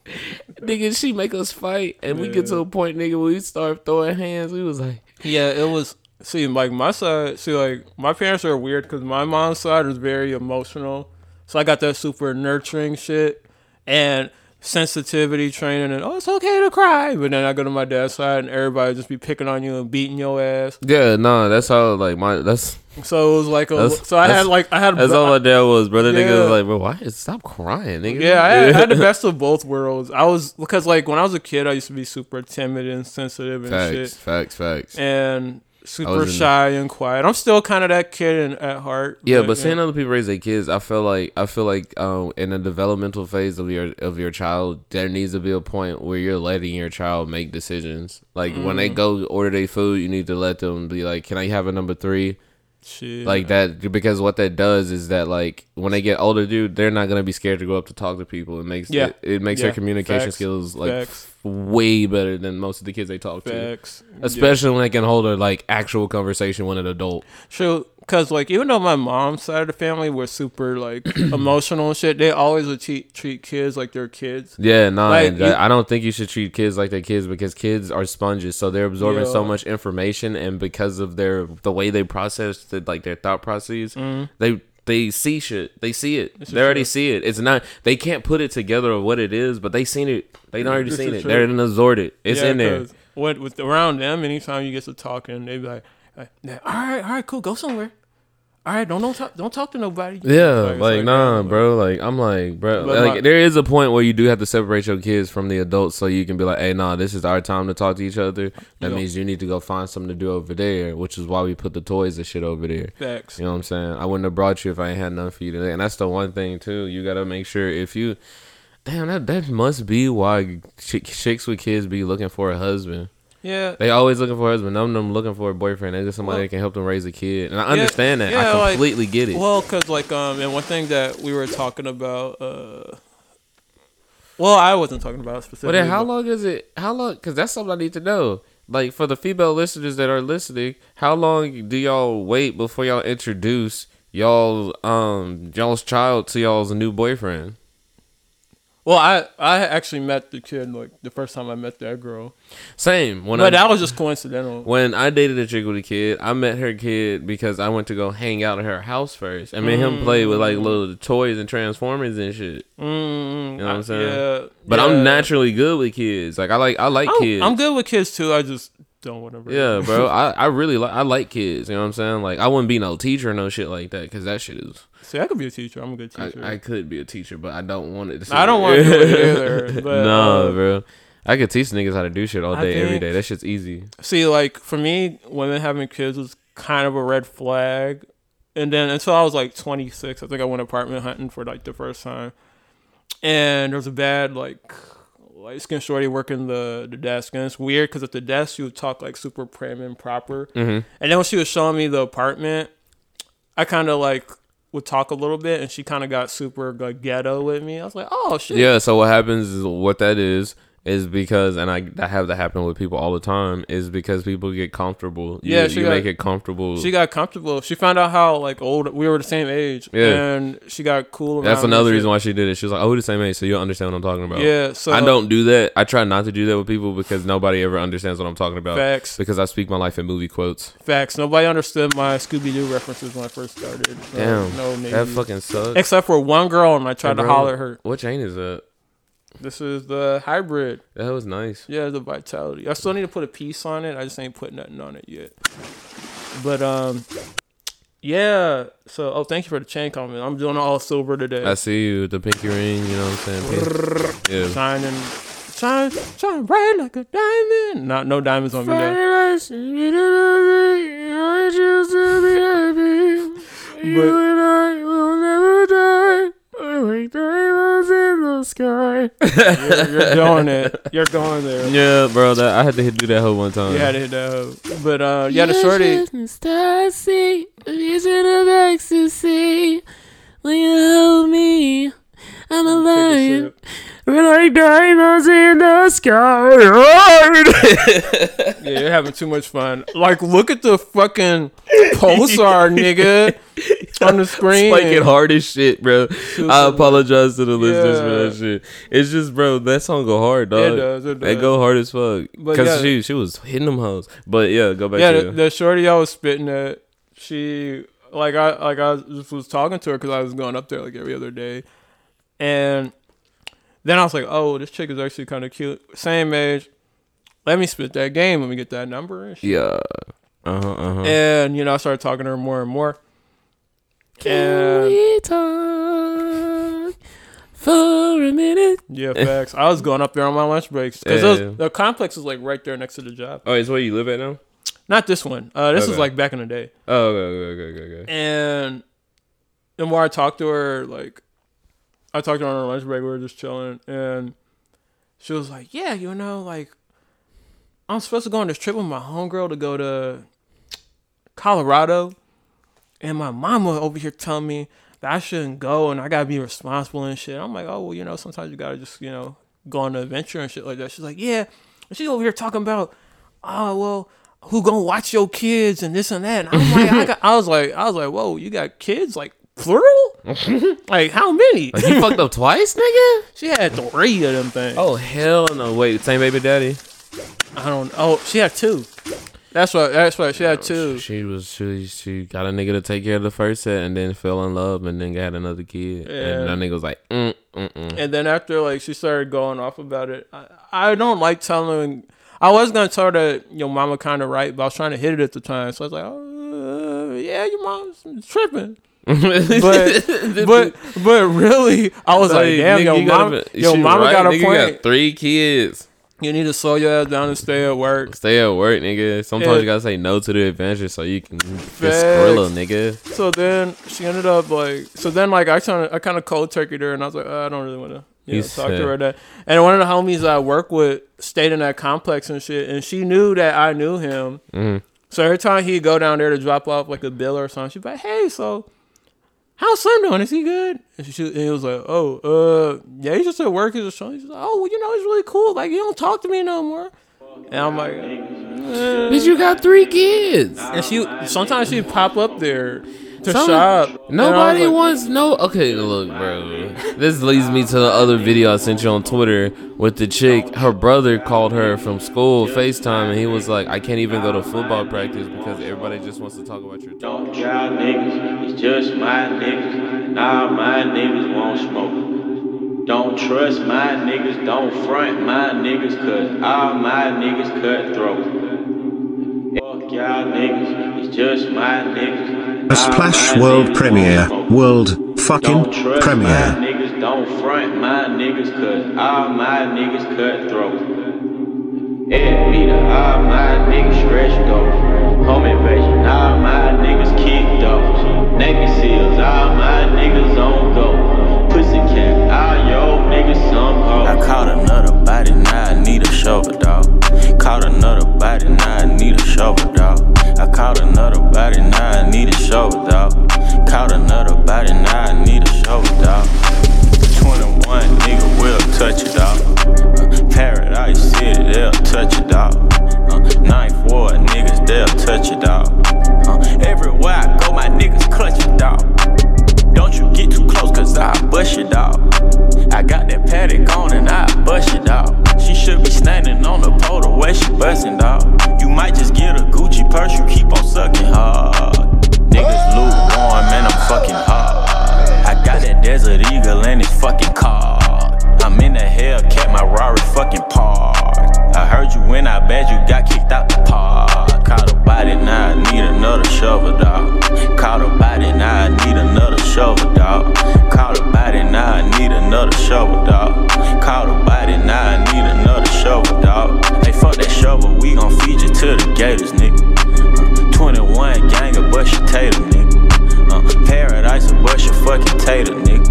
Nigga, she make us fight, and we get to a point, nigga, where we start throwing hands. We was like, Yeah, it was. See, like my side. See, like my parents are weird because my mom's side is very emotional. So I got that super nurturing shit and sensitivity training, and oh, it's okay to cry. But then I go to my dad's side, and everybody just be picking on you and beating your ass. yeah, nah, that's how like my that's So it was like a. So I had like I had. that's all my dad was, brother That nigga was like, bro, why stop crying, nigga? Yeah, I had, I had the best of both worlds. I was because like when I was a kid, I used to be super timid and sensitive and facts, shit, facts, facts. and super shy and quiet. I'm still kind of that kid in, at heart. Yeah, but seeing other people raise their kids, I feel like I feel like um, in the developmental phase of your of your child, there needs to be a point where you're letting your child make decisions. Like when Mm. they go order their food, you need to let them be like, "Can I have a number three? Shit, Like that, because what that does is that like when they get older, dude, they're not gonna be scared to go up to talk to people. It makes Yeah. it, it makes Yeah. their communication Facts. skills like f- way better than most of the kids they talk to. Facts. Especially when they can hold a like actual conversation with an adult. Sure, because like even though my mom's side of the family were super like emotional and shit, they always would treat treat kids like they're kids. Yeah, no, Like, you- I don't think you should treat kids like they're kids because kids are sponges, so they're absorbing so much information, and because of their the way they process the, like their thought processes, mm-hmm. they they see shit, they see it, they already see it. It's not they can't put it together of what it is, but they seen it, they already seen it, they're in absorbed it, it's Yeah, in there. What with around them, anytime you get to talking, they be like, uh, like, "All right, all right, cool, go somewhere. All right, don't don't talk, don't talk to nobody." Yeah, it's like, nah, bro. Like I'm like, bro. But Like my- there is a point where you do have to separate your kids from the adults, so you can be like, hey, nah, this is our time to talk to each other. That Yeah. means you need to go find something to do over there, which is why we put the toys and shit over there. Facts. You know what I'm saying? I wouldn't have brought you if I ain't had nothing for you today. And that's the one thing too. You gotta make sure if you, damn, that that must be why chick, chicks with kids be looking for a husband. Yeah, They always looking for a husband. None of them looking for a boyfriend. They just somebody Well- that can help them raise a kid. And I Yeah, understand that. yeah, I like- completely get it. Well, cause like um, and one thing that we were talking about, uh, well, I wasn't talking about But specifically. then how but- long is it? How long? Because that's something I need to know. like for the female listeners that are listening, how long do y'all wait before y'all introduce y'all um y'all's child to y'all's new boyfriend? Well, I I actually met the kid like the first time I met that girl, Same. When but I that was just coincidental. when I dated a chick with a kid, I met her kid because I went to go hang out at her house first, and made him mm. play with like little toys and transformers and shit. Mm, mm, mm. You know what I'm saying? Yeah, But yeah. I'm naturally good with kids. Like I like I like I'm, kids. I'm good with kids too. I just don't want to. Yeah, bro. I, I really like I like kids. You know what I'm saying? Like I wouldn't be no teacher or no shit like that because that shit is. See, I could be a teacher. I'm a good teacher. I could be a teacher, but I don't want it. To I don't want to do it either. But no, uh, bro. I could teach niggas how to do shit all day, every think- day. That shit's easy. See, like for me, women having kids was kind of a red flag. And then until I was like 26, I think I went apartment hunting for like the first time. And there was a bad like light skin shorty working the the desk, and it's weird because at the desk she would talk like super prim and proper. Mhm. And then when she was showing me the apartment, I kind of like would talk a little bit, and she kind of got super like ghetto with me. I was like, oh shit. Yeah. So what happens is what that is is because, and I, I have that happen with people all the time, is because people get comfortable. You, Yeah, she you got- make it comfortable. She got comfortable. She found out how like old we were the same age, Yeah. and she got cool. That's another reason shit. why she did it. She was like, "Oh, we're the same age, so you'll understand what I'm talking about." Yeah, so I don't do that. I try not to do that with people because nobody ever understands what I'm talking about. Facts. Because I speak my life in movie quotes. facts. Nobody understood my Scooby Doo references when I first started. No- Damn, no, that fucking sucks. Except for one girl, and I tried Hey, to bro, holler at her. What chain is that? This is the hybrid. That was nice. Yeah, the vitality. I still need to put a piece on it. I just ain't put nothing on it yet. But um, yeah. So oh, thank you for the chain comment. I'm doing all silver today. I see you with the pinky ring. You know what I'm saying? Pink. Yeah. shining, shine, shine bright like a diamond. Not no diamonds on me though. You're, you're doing it. You're going there. Yeah, bro. That I had to hit, do that whole one time. You had to hit that hoe. But uh, yeah, the shorty. vision of ecstasy. When you hold me, I'm Take a sip. We're like diamonds in the sky. Yeah, you're having too much fun. Like, look at the fucking pulsar, nigga, on the screen. Like it hard as shit, bro. I apologize to the listeners for that shit. It's just, bro, that song go hard, dog. It does, it They does. go hard as fuck. But Cause yeah. she she was hitting them hoes. But yeah, go back yeah, to the, you. the shorty I was spitting at, she like I like I just was talking to her because I was going up there like every other day, and then I was like, oh, this chick is actually kind of cute, same age. Let me spit that game. Let me get that number and shit. yeah. Uh huh. Uh huh. And you know, I started talking to her more and more. Can and talk for a minute? yeah, facts. I was going up there on my lunch breaks because Yeah. the complex is like right there next to the job. Oh, it's where you live at now? Not this one. Uh, this is Okay. like back in the day. Oh, okay, okay, okay, okay. And the more I talked to her, like I talked to her on our lunch break, we were just chilling, and she was like, "Yeah, you know, like I'm supposed to go on this trip with my homegirl to go to Colorado, and my mama over here telling me that I shouldn't go and I gotta be responsible and shit." I'm like, "Oh, well, you know, sometimes you gotta just, you know, go on an adventure and shit like that." She's like, "Yeah," and she's over here talking about, "Oh, well." Who gonna watch your kids and this and that? And I'm like, I, got, I was like, I was like, whoa, you got kids like plural? like how many? Like you fucked up twice, nigga? She had three of them things. Oh hell no! Wait, same baby daddy. I don't. Oh, she had two. That's what. That's what. She had two. She was she she got a nigga to take care of the first set and then fell in love and then got another kid Yeah. and that nigga was like mm mm mm. And then after like she started going off about it, I, I don't like telling. I was gonna tell her that your mama kind of right, but I was trying to hit it at the time, so I was like, oh, uh, yeah, your mom's tripping. but but but really, I was like, damn, nigga, your you gotta mom, be- your she mama right, got a nigga, you point. got three kids. You need to slow your ass down and stay at work. Stay at work, nigga. Sometimes Yeah. you gotta say no to the adventure so you can get nigga. So then she ended up like, so then like I kind of I kind of cold turkeyed her, and I was like, oh, I don't really want to you know, talk to her that. And one of the homies I work with stayed in that complex and shit, and she knew that I knew him. Mhm. So every time he'd go down there to drop off like a bill or something, she'd be like, hey, so how's son doing? Is he good? And she and he was like, oh, uh, yeah, he's just at work. He's just showing. He's like, oh, well, you know, he's really cool. Like, he don't talk to me no more. and I'm like, Bitch, you got three kids. and she sometimes she pop up there to Some- shop. Nobody like- wants no. Okay, look, bro. This leads me to the other video I sent you on Twitter with the chick. Her brother called her from school, FaceTime, and he was like, "I can't even go to football practice because everybody just wants to talk about your." Don't y'all niggas, it's just my niggas. And all my niggas won't smoke. Don't trust my niggas, don't front my niggas, cause all my niggas cutthroat. Fuck y'all niggas, it's just my niggas. A Splash World Premiere. World fucking trust my premiere. niggas, don't front my niggas, cause all my niggas cutthroat. Ed meter, all my niggas stretched up. Home invasion, all my niggas kicked up. Navy SEALs, all my niggas on go. Pussycat, all I caught another body, now I need a shovel, dog. Caught another body, now I need a shovel, dog. I caught another body, now I need a shovel, dog. Caught another body, now I need a shovel, dog. 21 nigga will touch it, dog. Uh, Paradise City, they'll touch it, dog. Uh, ninth niggas, they'll touch it, dog. Uh, everywhere I go, my niggas clutch it, dog. Don't you get too close, cause I bust it, dog. I got that paddock on and I bust it, dog. She should be standing on the pole the way she bustin', dog. You might just get a Gucci purse, you keep on sucking hard. Niggas lukewarm, man, I'm fucking hard. I got that Desert Eagle and it's fucking car. I'm in the Hellcat, my Rari fucking parked. I heard you when I bet you got kicked out the park. Caught a body, now I need another shovel, dog. Caught a body, now I need another shovel, dog. Caught a body, now I need another shovel, dog. Caught a body, now I need another shovel, dog. Hey, fuck that shovel, we gon' feed you to the gators, nigga. Uh, 21 gang of bush tater, nigga. Uh, paradise, bush of fucking tater, nigga.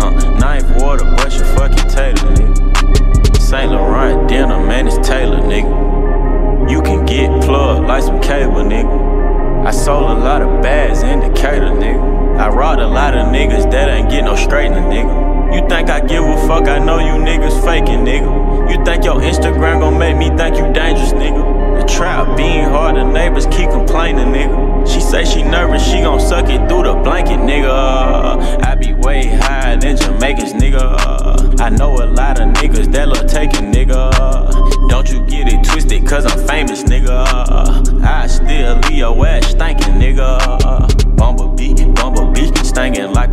Uh, ninth water, bush of fucking tater, nigga. Saint Laurent dinner, man, it's Taylor, nigga. You can get plugged like some cable, nigga. I sold a lot of bags in Decatur, nigga. I robbed a lot of niggas that ain't get no straightening, nigga. You think I give a fuck? I know you niggas faking, nigga. You think your Instagram gon' make me think you dangerous, nigga? Trap being hard, the neighbors keep complaining, nigga. She say she nervous, she gon' suck it through the blanket, nigga. I be way higher than Jamaicans, nigga. I know a lot of niggas that love taking, nigga. Don't you get it twisted, cause I'm famous, nigga. I still your ass stinking, nigga. Bumblebee, bumblebee, stinging like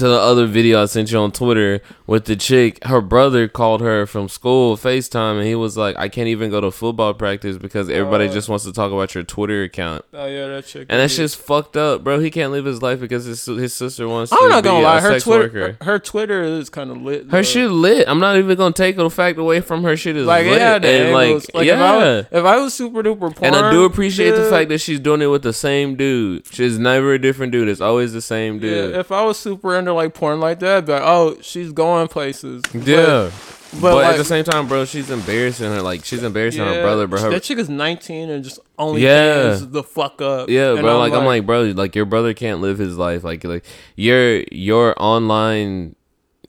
to the other video I sent you on Twitter with the chick. Her brother called her from school, FaceTime, and he was like, "I can't even go to football practice because everybody Oh. just wants to talk about your Twitter account." Oh yeah, that chick. And that's just fucked up, bro. He can't live his life because his his sister wants I'm to not be gonna lie. Her Twitter, her, her Twitter is kind of lit. Her though. shit lit. I'm not even gonna take the fact away from her shit is like lit. yeah, and angles. like, If I, yeah. was, if I was super duper porn, and I do appreciate the fact that she's doing it with the same dude. She's never a different dude. It's always the same Yeah, dude. if I was super into like porn like that, like, oh, she's going places. Yeah. but, But, like, at the same time, bro, she's embarrassing her. Like she's embarrassing her brother, bro. Her, That chick is 19 and just only Yeah. yeah. the fuck up. yeah, And bro. Like, I'm like, bro, like your brother can't live his life. Like like your your online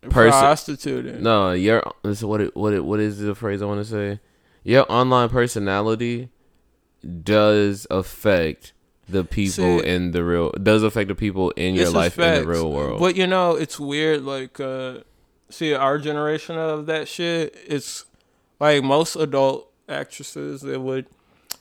person. prostituting. No, your this what it what it what is the phrase I want to say? Your online personality does affect the people See, in the real does affect the people in your life in the real world. But you know, it's weird. Like, uh, see, our generation of that shit. It's like most adult actresses that would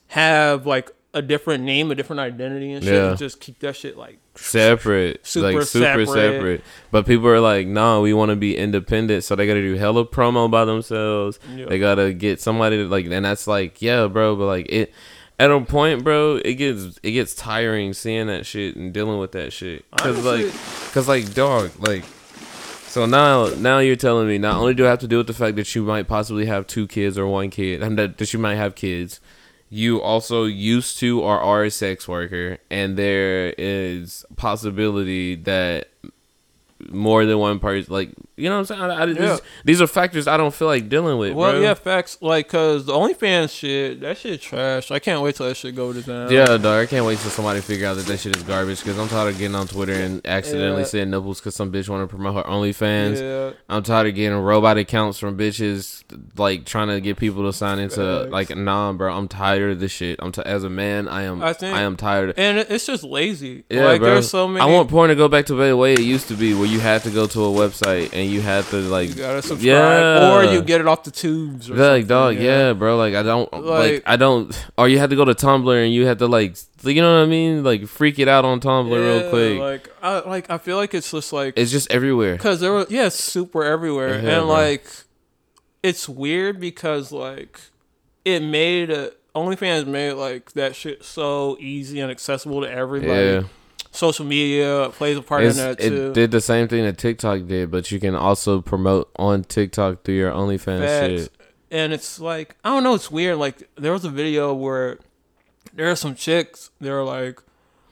have like a different name, a different identity and shit, Yeah. and just keep that shit like separate, Super like super separate. separate. But people are like, no, we want to be independent, so they got to do hella promo by themselves. Yeah. They gotta get somebody to like, and that's like, yeah, bro. But like it, at a point, bro, it gets it gets tiring seeing that shit and dealing with that shit. Cause Honestly- like, cause like, dog, like. So now, now you're telling me not only do I have to deal with the fact that you might possibly have two kids or one kid, and that, that you might have kids, you also used to or are a sex worker, and there is possibility that more than one person, like you know what I'm saying. I, I, Yeah. these, these are factors I don't feel like dealing with. Well, bro. yeah, facts. Like, cause the OnlyFans shit, that shit trash. I can't wait till that shit go to down. Yeah, dog. I can't wait till somebody figure out that that shit is garbage. Because I'm tired of getting on Twitter and accidentally Yeah. seeing nipples because some bitch want to promote her OnlyFans. Yeah. I'm tired of getting robot accounts from bitches like trying to get people to sign into Facts. like nah, bro. I'm tired of this shit. I'm t- as a man, I am. I, think, I am tired. And it's just lazy. Yeah, like, bro. there's so many. I want porn to go back to the way it used to be, where you have to go to a website and you have to like, you gotta subscribe, yeah, or you get it off the tubes. Or like dog, yeah. bro. Like I don't like, Like- I don't, or you have to go to Tumblr and you have to like, you know what I mean? Like freak it out on Tumblr real quick. Like, I like. I feel like it's just like it's just everywhere. because there was yeah, super everywhere, Yeah, and bro. like, it's weird because like, it made a OnlyFans made like that shit so easy and accessible to everybody. Yeah. Social media plays a part It's, in that too. it did the same thing that TikTok did, but you can also promote on TikTok through your OnlyFans Facts. shit. And it's like I don't know, it's weird. Like there was a video where there are some chicks. They're like,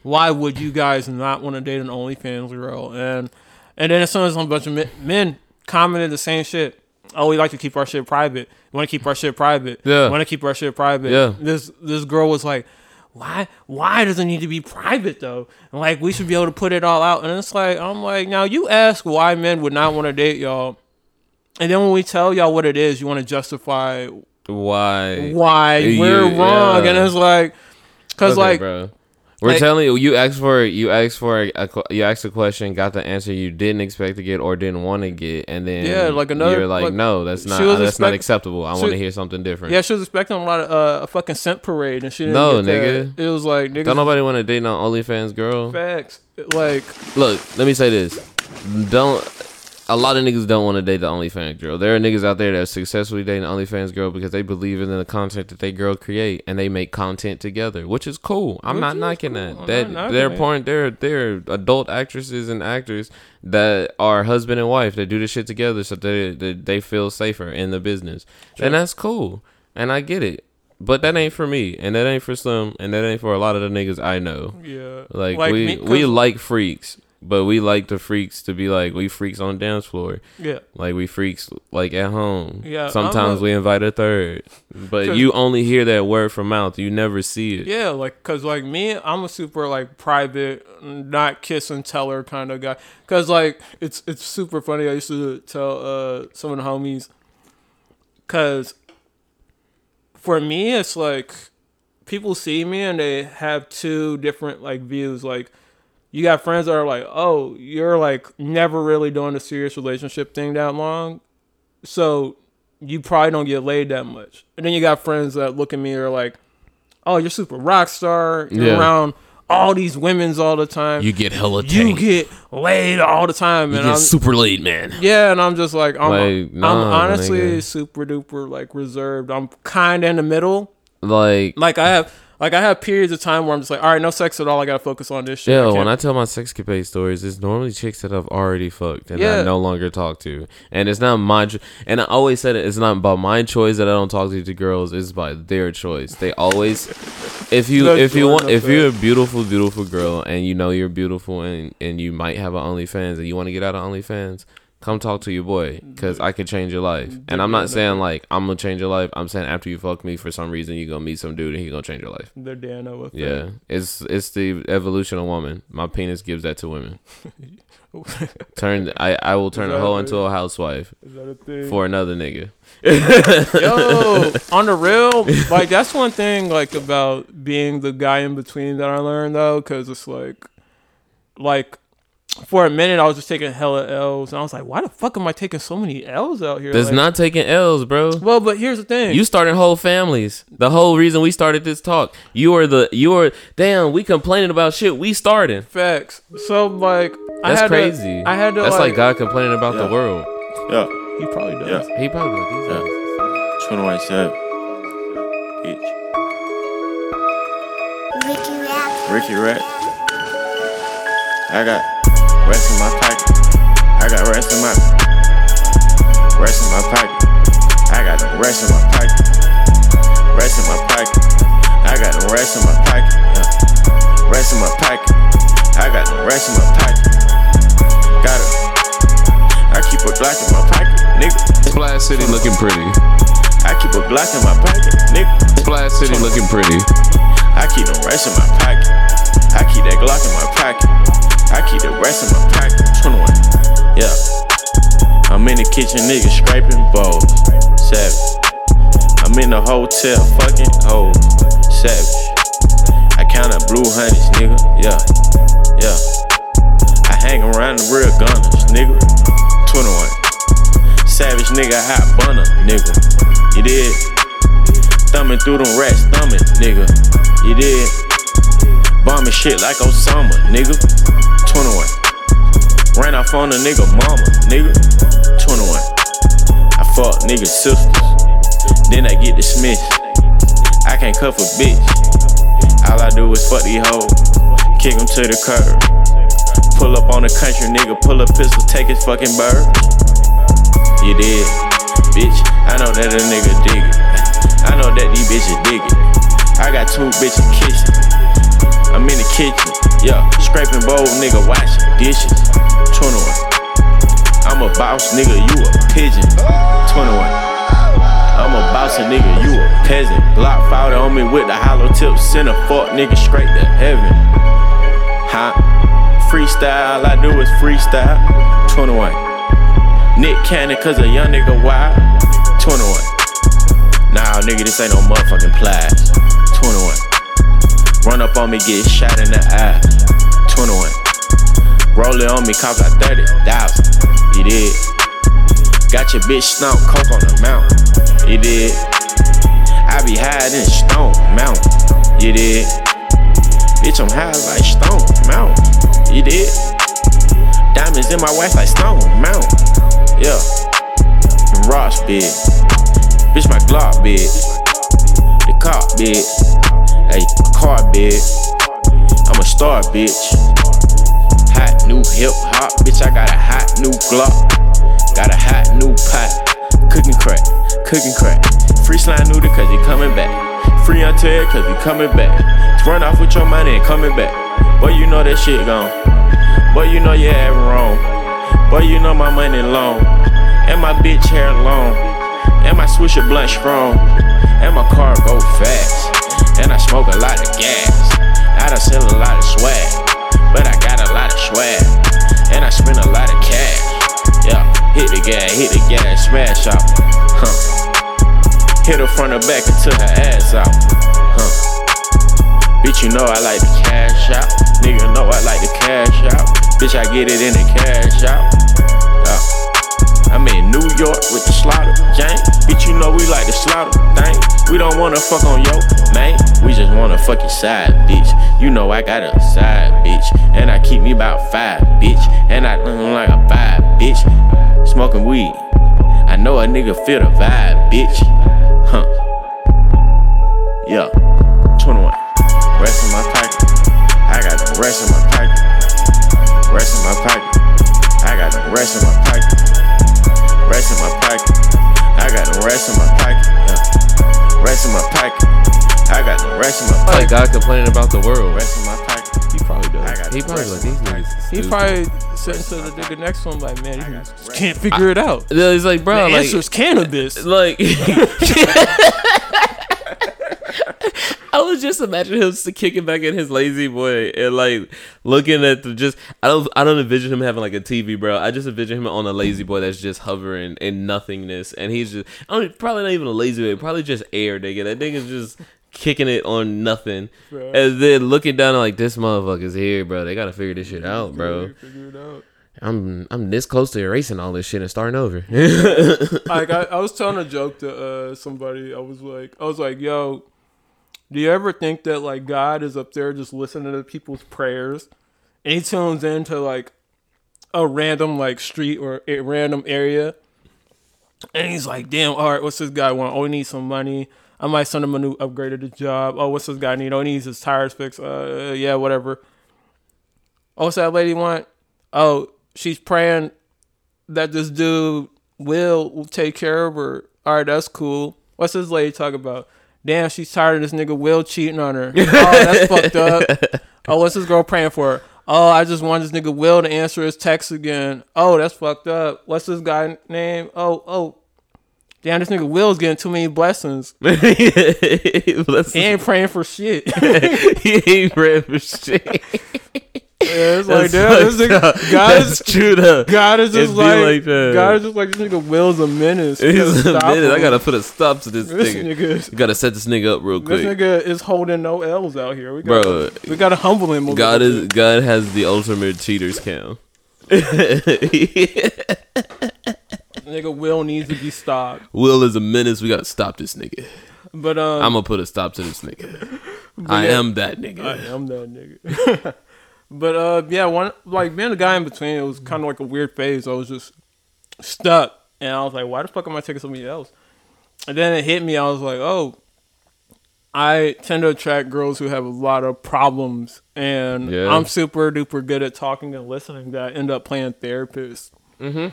"Why would you guys not want to date an OnlyFans girl?" And and then as soon as a bunch of men, men commented the same shit. Oh, we like to keep our shit private. We want to keep our shit private. Yeah. We want to keep our shit private. Yeah. This this girl was like, "Why? Why does it need to be private though? And like we should be able to put it all out." And it's like I'm like, now you ask why men would not want to date y'all. And then when we tell y'all what it is, you want to justify Why? why we're wrong, and it's like, cause Okay, like, bro. We're like- telling you, you asked for you asked for a, you asked a question, got the answer you didn't expect to get or didn't want to get, and then Yeah, like another- you're like, like, no, that's not was that's not acceptable. I want to hear something different. yeah, she was expecting a lot of uh, a fucking scent parade, and she No, get that. nigga. It was like niggas Don't nobody want to date no OnlyFans girl. facts. Like, Look, let me say this: don't. A lot of niggas don't want to date the OnlyFans girl. There are niggas out there that are successfully dating the OnlyFans girl because they believe in the content that they girl create and they make content together, which is cool. I'm Which not knocking cool. that. I'm That they're knocking porn. They're they're adult actresses and actors that are husband and wife that do this shit together so they they, they feel safer in the business, and that's cool. And I get it. But that ain't for me, and that ain't for some, and that ain't for a lot of the niggas I know. yeah, Like, Like we me- we like freaks, but we like the freaks to be like we freaks on the dance floor. yeah, Like we freaks like at home. Yeah, Sometimes a- we invite a third, but you only hear that word from mouth. You never see it. yeah. Like, cause like me, I'm a super like private, not kiss and tell her kind of guy. Cause like it's it's super funny. I used to tell uh some of the homies, cause for me, it's like people see me and they have two different like views. Like you got friends that are like, "Oh, you're like never really doing a serious relationship thing that long, so you probably don't get laid that much." And then you got friends that look at me and are like, "Oh, you're super rock star. You're Yeah. around all these women's all the time. You get hella You get laid all the time." You and get I'm, super late, man. yeah, and I'm just like, I'm, Like, I'm honestly nigga. super duper like reserved. I'm kind of in the middle. Like, Like I have, like I have periods of time where I'm just like, all right, no sex at all. I gotta focus on this shit. yeah, I when I tell my sexcapade stories, it's normally chicks that I've already fucked and I no longer talk to, and it's not my. cho- And I always said it, it's not by my choice that I don't talk to the girls. It's by their choice. They always, if you No if you want if you're a beautiful beautiful girl and you know you're beautiful and and you might have an OnlyFans and you want to get out of OnlyFans. Come talk to your boy, cause I can change your life. And I'm not saying like I'm gonna change your life. I'm saying after you fuck me, for some reason you gonna meet some dude and he gonna change your life. the Dana with Yeah, it's it's the evolution of woman. My penis gives that to women. turn I I will turn a hoe into a housewife Is that a thing? for another nigga. Yo, on the real, like that's one thing like about being the guy in between that I learned though, because it's like, like for a minute I was just taking hella L's, and I was like, why the fuck am I taking so many L's out here? That's Like- not taking L's, bro. Well, but here's the thing. You started whole families. The whole reason we started this talk. You are the you are damn. We complaining about shit. We started. facts. So like, I That's had crazy. To, I had to. That's like, like, God complaining about Yeah. the world. Yeah. He probably does. Yeah. He probably like these Yeah. guys. 21 7. Bitch. Ricky Rat. I got rest in my pocket. I got rest in my rest in my pocket. I got the rest in my pocket. Rest in my pocket. I got the rest in my pocket. Yeah. Rest in my pocket. I got the rest in my pocket. Got it. I keep a Glock in my pocket, nigga. Splash City looking pretty. I keep a Glock in my pocket, nigga. Splash City looking pretty. I keep the rest in my pocket. I keep that Glock in my pocket. I keep the rest in my pocket. 21. Yeah. I'm in the kitchen, nigga, scraping bowls. Savage. I'm in the hotel, fucking hoes. Savage. I count up blue honeys, nigga. Yeah. Yeah. I hang around the real gunners, nigga. 21. Savage nigga, hot bunner, nigga. You did. Thumbing through them rats, thumbing, nigga. You did. Bombing shit like Osama, nigga. 21. Ran off on a nigga mama, nigga. 21. I fuck nigga sisters. Then I get dismissed. I can't cuff a bitch. All I do is fuck these hoes. Kick them to the curb. Pull up on the country nigga, pull a pistol, take his fucking bird. You did, bitch. I know that a nigga dig it. I know that these bitches dig it. I got two bitches kissing. I'm in the kitchen, yeah, scraping bowl, nigga, washing dishes. 21. I'm a boss, nigga, you a pigeon. 21. I'm a boss, nigga, you a peasant. Block founder on me with the hollow tip, send a fuck nigga straight to heaven. Huh? Freestyle, all I do is freestyle. 21. Nick Cannon, cause a young nigga wild. 21. Nah, nigga, this ain't no motherfucking plies. 21. Run up on me, get shot in the eye. 21. Roll it on me, cost like 30,000. You did. Got your bitch stomp coke on the mountain. You did. I be high in Stone Mountain. You did. Bitch, I'm high like Stone Mountain. You did. Diamonds in my wife like Stone Mountain. Yeah. And rocks big. Bitch, my Glock big. The cop big. Hey, car big. I'm a star, bitch. Hot new hip hop, bitch. I got a hot new Glock. Got a hot new pot. Cooking crack, cooking crack. Free slime noodle cause he coming back. Free on Ted cause he coming back. Run off with your money and coming back. Boy, you know that shit gone. Boy, you know you had wrong. Boy, you know my money long. And my bitch hair long. And my swisher blunt strong. And my car go fast. Smash out. Huh. Hit her front or back until her ass out. Huh. Bitch, you know I like to cash out. Nigga know I like to cash out. Bitch, I get it in the cash out. Yeah. I'm in New York with the slaughter, Jane. Bitch, you know we like to slaughter, thing. We don't wanna fuck on yo, man. We just wanna fuck your side, bitch. You know I got a side, bitch. And I keep me about five, bitch. And I look like a five, bitch. Smoking weed. I know a nigga feel the vibe, bitch. Huh. Yeah. 21. Rest in my pocket. I got the rest in my pocket. Rest in my pocket. I got the rest in my pocket. Rest in my pocket. I got the rest in my pocket. Yeah. Rest in my pocket. I got the rest in my pocket. Like God complaining about the world. Rest in my pocket. He probably I does. got He probably like these niggas. He probably sitting to the nigga next to him like, man, he just can't figure it out. Yeah, It's like, bro, the like, answer's cannabis. like. I was just imagining him s- kicking back in his lazy boy and like looking at the just. I don't. I don't envision him having like a TV, bro. I just envision him on a lazy boy that's just hovering in nothingness, and he's just. I don't, probably not even a lazy boy. Probably just air, nigga. That nigga's just kicking it on nothing, Bro. and then looking down like this motherfucker's here, bro. They gotta figure this shit out, bro. Figure it out. I'm I'm this close to erasing all this shit and starting over. like I, I was telling a joke to uh, somebody. I was like, I was like, yo, do you ever think that like God is up there just listening to people's prayers, and he tunes into like a random like street or a random area, and he's like, damn, all right, what's this guy want? Oh, he needs some money. I might send him a new upgrade to the job. Oh, what's this guy need? Oh, he needs his tires fixed. Uh, yeah, whatever. Oh, what's that lady want? Oh, she's praying that this dude will will take care of her. All right, that's cool. What's this lady talk about? Damn, she's tired of this nigga Will cheating on her. Oh, that's fucked up. Oh, what's this girl praying for? Oh, I just want this nigga Will to answer his text again. Oh, that's fucked up. What's this guy name? Oh, oh. Damn, this nigga Will's getting too many blessings. He ain't praying for shit. he ain't praying for shit. Yeah, it's like damn, this nigga, up. God That's is true though. God is just like, like that. God is just like this nigga Will's a menace. We a minute. I gotta put a stop to this, This nigga. nigga- gotta set this nigga up real quick. This nigga is holding no L's out here. We gotta, bro. we gotta humble him. God is God has the ultimate cheaters cam. Nigga Will needs to be stopped. Will is a menace. We gotta stop this nigga. But um, I'm gonna put a stop to this nigga. I yeah. am that nigga. I am that nigga. but uh, yeah, one like being the guy in between, it was kind of like a weird phase. I was just stuck, and I was like, why the fuck am I taking somebody else? And then it hit me. I was like, oh, I tend to attract girls who have a lot of problems, and Yeah. I'm super duper good at talking and listening. That I end up playing therapist. Mm-hmm.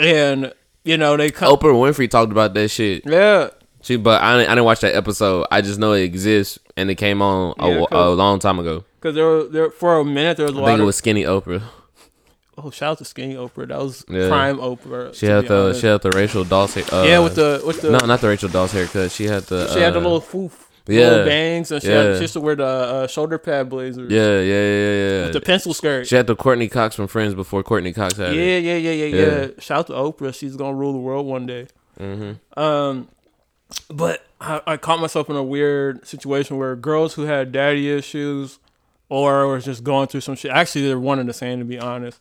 And you know they come. Oprah Winfrey talked about that shit. Yeah, She, but I didn't, I didn't watch that episode. I just know it exists and it came on a, Yeah, a long time ago. because there, were- there for a minute there was a I lot think it was Skinny Oprah. oh shout out to Skinny Oprah. That was Yeah. prime Oprah. She had the honest. she had the Rachel Dawes hair. Uh, yeah with the with the no, not the Rachel Dawes haircut. She had the She had the uh, little foof, yeah. little bangs, and she, had, Yeah. she used to wear the uh, shoulder pad blazers. yeah yeah yeah yeah. with the pencil skirt. She had the Courteney Cox from Friends before Courteney Cox had yeah, it. yeah, yeah, yeah, Yeah. yeah. Shout out to Oprah. She's gonna rule the world one day. Mm-hmm. Um, but I, I caught myself in a weird situation where girls who had daddy issues or was just going through some shit. Actually, they're one and the same to be honest.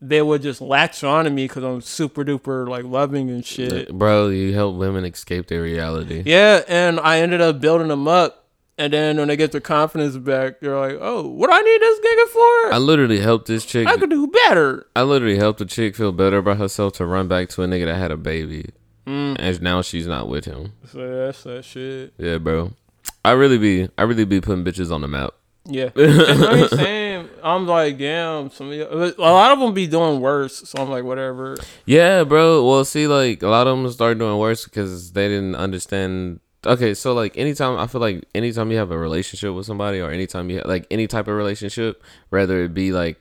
They would just latch on to me because I'm super duper like loving and shit. Bro, you help women escape their reality. Yeah, and I ended up building them up. And then when they get their confidence back, they're like, "Oh, what do I need this nigga for? I literally helped this chick. I could do better." I literally helped a chick feel better about herself to run back to a nigga that had a baby, Mm. and now she's not with him. So that's that shit. Yeah, bro. I really be, I really be putting bitches on the map. Yeah, I'm like, damn. Some of you, a lot of them be doing worse. So I'm like, whatever. Yeah, bro. Well, see, like a lot of them start doing worse because they didn't understand. Okay, so like anytime I feel like anytime you have a relationship with somebody or anytime you have, like any type of relationship, whether it be like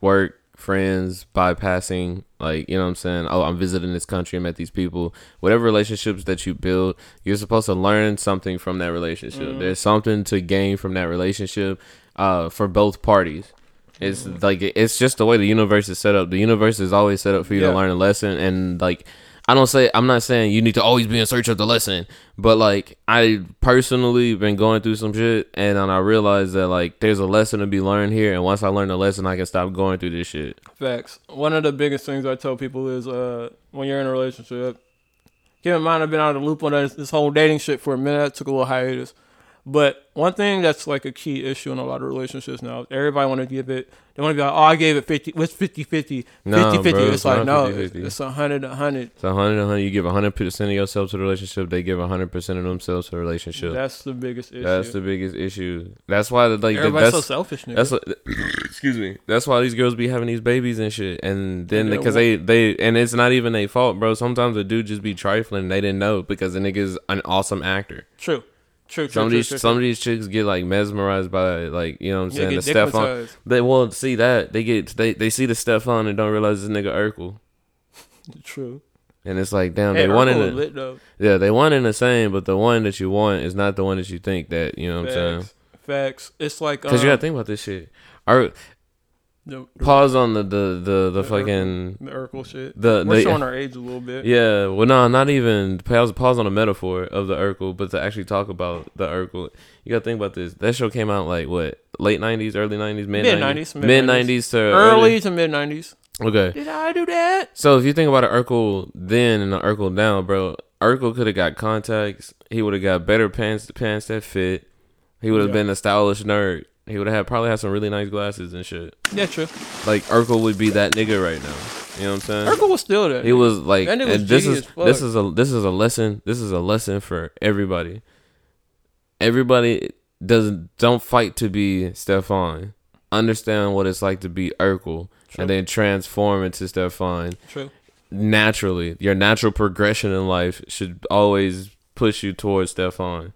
work, friends, bypassing, like you know what I'm saying. Oh, I'm visiting this country, I met these people. Whatever relationships that you build, you're supposed to learn something from that relationship. Mm-hmm. There's something to gain from that relationship, uh, for both parties. It's like it's just the way the universe is set up. The universe is always set up for you Yeah. to learn a lesson, and like I don't say I'm not saying you need to always be in search of the lesson, but like I personally been going through some shit, and then I realized that like there's a lesson to be learned here, and once I learn the lesson, I can stop going through this shit. Facts. One of the biggest things I tell people is uh, when you're in a relationship, keep in mind I've been out of the loop on this, this whole dating shit for a minute. I took a little hiatus. But one thing that's like a key issue in a lot of relationships now, everybody want to give it, they want to be like, oh, I gave it 50, what's 50 50? 50 No, 50. It's it's like, no, it's, it's 100 100. So 100 100, you give 100 percent of yourself to the relationship, they give 100 percent of themselves to the relationship. That's the biggest issue. That's the biggest issue. That's why like Everybody's so selfish, nigga. That's excuse me. That's why these girls be having these babies and shit, and then because they they and it's not even their fault, bro. Sometimes the dude just be trifling. and They didn't know because the nigga's an awesome actor. true. True, true, Some of these true, some of these chicks get like mesmerized by like you know what I'm saying the Stefan. They won't see that they get they they see the Stefan and don't realize this nigga Urkel, True. and it's like damn Hey, they one in Urkel the yeah they one in the same, but the one that you want is not the one that you think that you know what I'm saying. Facts. Facts. It's like, Because um, you gotta think about this shit. Our The, Pause on the the the, the, fucking the Urkel shit. The, We're the- showing our age a little bit. Yeah, well, no, not even pause. Pause on the metaphor of the Urkel, but to actually talk about the Urkel, you got to think about this. That show came out like what late nineties, early nineties, mid nineties, mid nineties to early to mid nineties. Okay. Did I do that? So if you think about an Urkel then and an Urkel now, bro, Urkel could have got contacts. He would have got better pants, pants that fit. He would have Yeah. been a stylish nerd. He would have probably had some really nice glasses and shit. Yeah, true. Like Urkel would be that nigga right now. You know what I'm saying? Urkel was still there. He was like, nigga was and this is this is a this is a lesson. This is a lesson for everybody. Everybody doesn't don't fight to be Stefan. Understand what it's like to be Urkel, True. and then transform into Stefan. True. Naturally, your natural progression in life should always push you towards Stefan.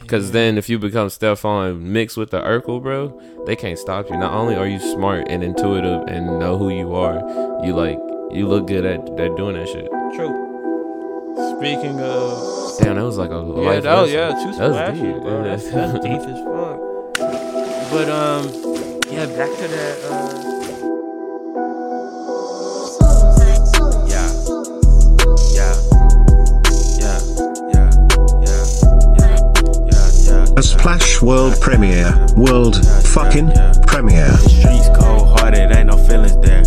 Because then, if you become Stefan mixed with the Urkel, bro, they can't stop you. Not only are you smart and intuitive and know who you are, you like you look good at, at doing that shit. True. Speaking of, Damn, that was like a yeah, life that was, yeah, too That was splashy, deep, bro. yeah. That's, that's deep as fuck. But um, yeah, back to that. Uh, Splash World Premiere. World fucking premiere. Streets cold hearted, ain't no feelings there.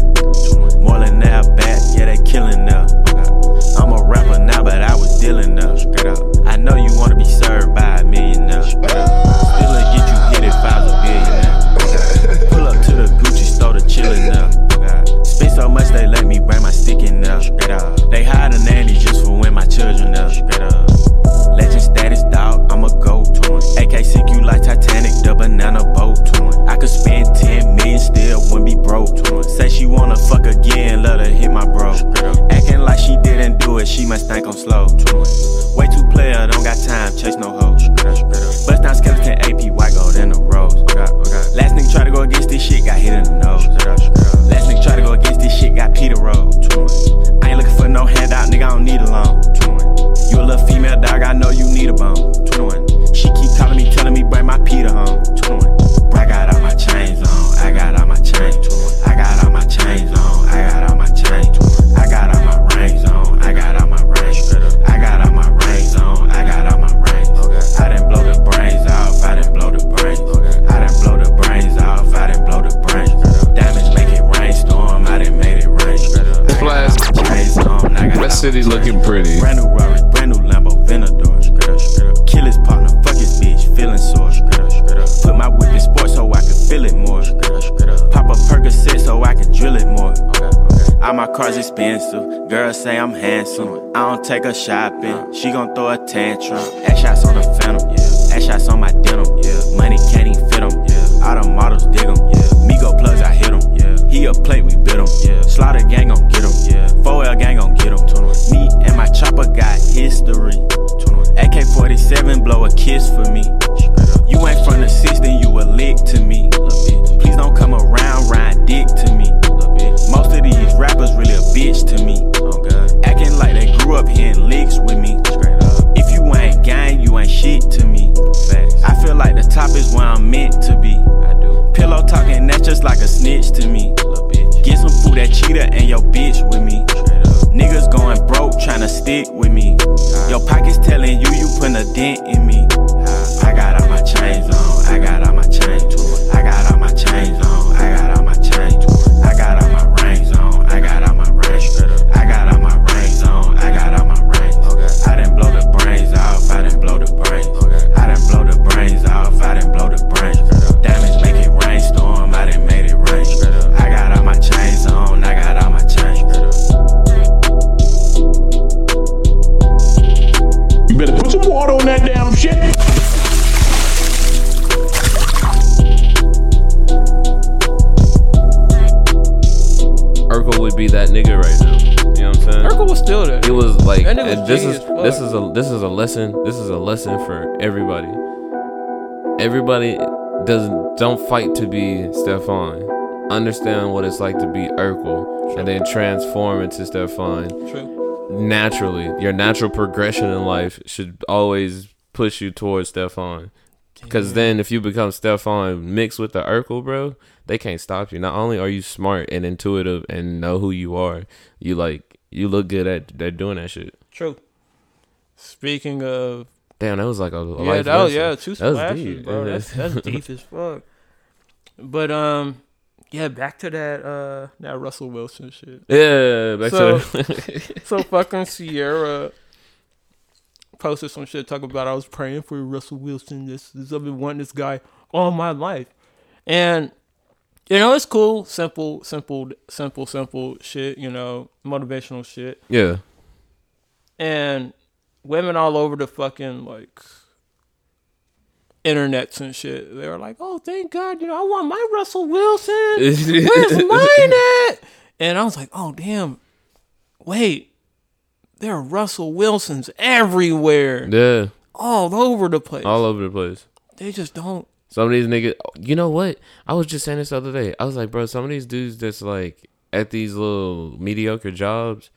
More than that, back, yeah, they killing now. I'm a rapper now, but I was dealing now. I know you wanna be served by a millionaire. Still a get you hit if I was a billionaire. Pull up to the Gucci store to chillin' now. Spend so much they let me bring my stick in now. They hire the nanny just for when my children now. Legend status, dog, I'm a goat. AK CQ like Titanic, the banana boat. I could spend 10 million, still wouldn't be broke. Say she wanna fuck again, let her hit my bro. Acting like she didn't do it, she must think I'm slow. Way too player, don't got time, chase no hoes. Bust down skeleton AP, white gold in the rose. Last nigga try to go against this shit, got hit in the nose. Last nigga try to go against this shit, got Peter Road. I ain't looking for no handout, nigga, I don't need a loan. You a little female dog, I know you need a bone. 21. She keep calling me, bring my Peter home. 21. I got all my chains on, I got all my chains. I got all my chains on, I got all my chains. I got all my rings on, I got all my rings. I got all my rings on, I got all my rings. I didn't blow the brains off, I didn't blow the brains. I didn't blow the brains off, I didn't blow the brains. Diamonds make it rainstorm, I didn't make it rain. Splash. Chains on, I got That city looking pretty. Brand new Put my whip in sports so I can feel it more. Pop a Percocet so I can drill it more. All my cars expensive, girls say I'm handsome. I don't take her shopping, she gon' throw a tantrum. Ass shots on the phantom. Ass shots on my denim. Money can't even fit 'em, yeah. All the models dig 'em, yeah. Migo plugs, I hit 'em, yeah. He a plate, we bit yeah. Slaughter gang gon' get yeah. 4L gang gon' get 'em. Me and my chopper got history. AK 47 blow a kiss for me. You ain't from the system, you a lick to me. Please don't come around, ride dick to me. Most of these rappers really a bitch to me. Acting like they grew up hearing licks with me. If you ain't gang, you ain't shit to me. I feel like the top is where I'm meant to be. Pillow talking, that's just like a snitch to me. Get some food at Cheetah and your bitch with me. Niggas going broke, tryna stick with me. Your pockets telling you you putting a dent in me. I got lesson. This is a lesson for everybody. Everybody doesn't don't fight to be Stefan. Understand what it's like to be Urkel, and then transform into Stefan. True. Naturally, your natural progression in life should always push you towards Stefan. Because then if you become Stefan mixed with the Urkel, bro, they can't stop you. Not only are you smart and intuitive and know who you are, you like you look good at at doing that shit. True. Speaking of Damn, that was like a, a yeah, that was, yeah, two That splashes, deep. bro. That's, that's deep as fuck. But um, yeah, back to that uh that Russell Wilson shit. Yeah, back so, to that. so fucking Ciara posted some shit talking about I was praying for Russell Wilson. This, this I've been wanting this guy all my life, and you know it's cool, simple, simple, simple, simple shit. You know, motivational shit. yeah. and women all over the fucking like internets and shit. They were like, "Oh, thank God! You know, I want my Russell Wilson. Where's mine at?" And I was like, "Oh, damn! Wait, there are Russell Wilsons everywhere, Yeah. all over the place. All over the place. they just don't." Some of these niggas, you know what? I was just saying this the other day. I was like, bro, some of these dudes that's like at these little mediocre jobs,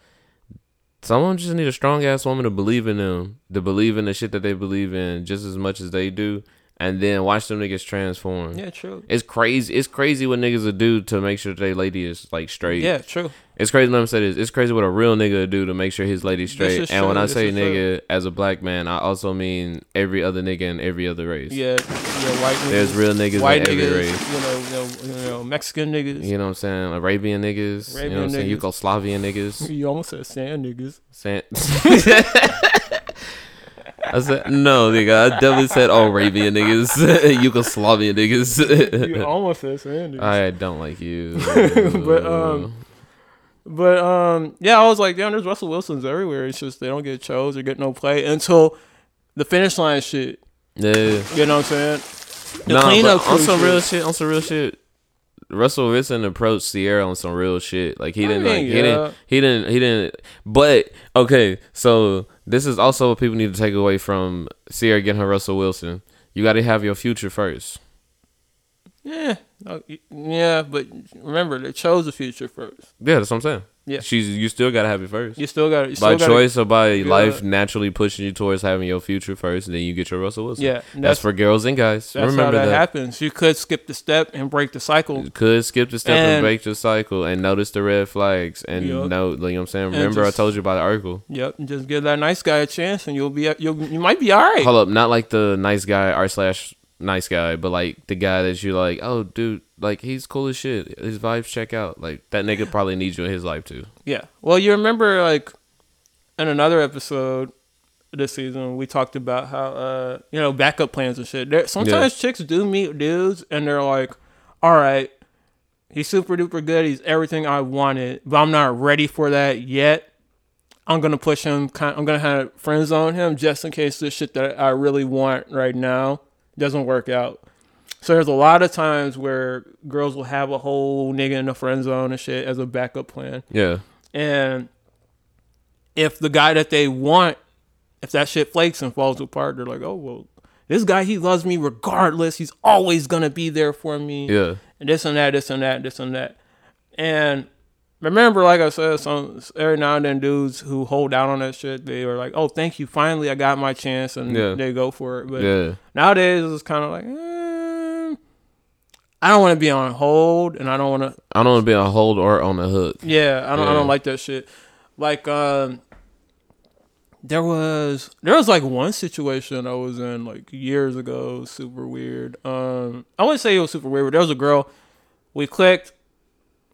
some of them just need a strong ass woman to believe in them, to believe in the shit that they believe in just as much as they do, and then watch them niggas transform. Yeah, true. It's crazy. It's crazy what niggas will do to make sure their lady is like straight. Yeah, true. It's crazy. Let me say this. It's crazy what a real nigga will do to make sure his lady's straight. And when I this say is true. nigga as a black man, I also mean every other nigga in every other race. Yeah, yeah. White niggas, There's real niggas white in every niggas, race. you know, you know, you know, Mexican niggas. You know what I'm saying? Arabian niggas. you know what I'm saying? Yugoslavian niggas. You almost said sand niggas. Saying I said no, nigga. I definitely said all Arabian niggas, Yugoslavian niggas. You almost said sand niggas. I don't like you. but um, but um, yeah, I was like, damn, there's Russell Wilsons everywhere. It's just they don't get chose or get no play until the finish line shit. yeah. You know what I'm saying? The Nah, cleanup on some shit. real shit, on some real shit. Russell Wilson approached Ciara on some real shit. Like he didn't mean, like he yeah. didn't he didn't he didn't but okay, so this is also what people need to take away from Ciara getting her Russell Wilson. You gotta have your future first. Yeah, Uh, yeah, but remember they chose the future first. Yeah, that's what I'm saying. Yeah. She's you still gotta have it first. You still got by still gotta- choice or by life naturally pushing you towards having your future first and then you get your Russell Wilson. Yeah, That's, that's- for girls and guys. That's Remember how that, that. happens. You could skip the step and break the cycle. You could skip the step and, And- break the cycle and notice the red flags and Yup. know, you know what I'm saying? Remember just- I told you about the article. Yep, just give that nice guy a chance, and you'll be you'll you might be all right. Hold up, not like the nice guy r slash nice guy, but like the guy that you like, oh dude, like he's cool as shit. His vibes check out. Like that nigga probably needs you in his life too. Yeah. Well, you remember like in another episode this season we talked about how uh you know backup plans and shit. There, sometimes chicks do meet dudes and they're like, "All right, he's super duper good. He's everything I wanted, but I'm not ready for that yet. I'm gonna push him. I'm gonna have friend zone him just in case this shit that I really want right now doesn't work out." So there's a lot of times where girls will have a whole nigga in the friend zone and shit as a backup plan. Yeah. And if the guy that they want, if that shit flakes and falls apart, they're like, oh, well, this guy, he loves me regardless. He's always going to be there for me. Yeah. And this and that, this and that, this and that. And remember, like I said, some every now and then dudes who hold out on that shit, they are like, oh, thank you. Finally, I got my chance. And Yeah. they go for it. But Yeah. nowadays, it's kind of like, eh, I don't want to be on hold and I don't want to I don't want to be on hold or on the hook. yeah, I don't. I don't like that shit. Like, um, there was there was like one situation I was in like years ago, super weird. Um, I wouldn't say it was super weird, but there was a girl. We clicked.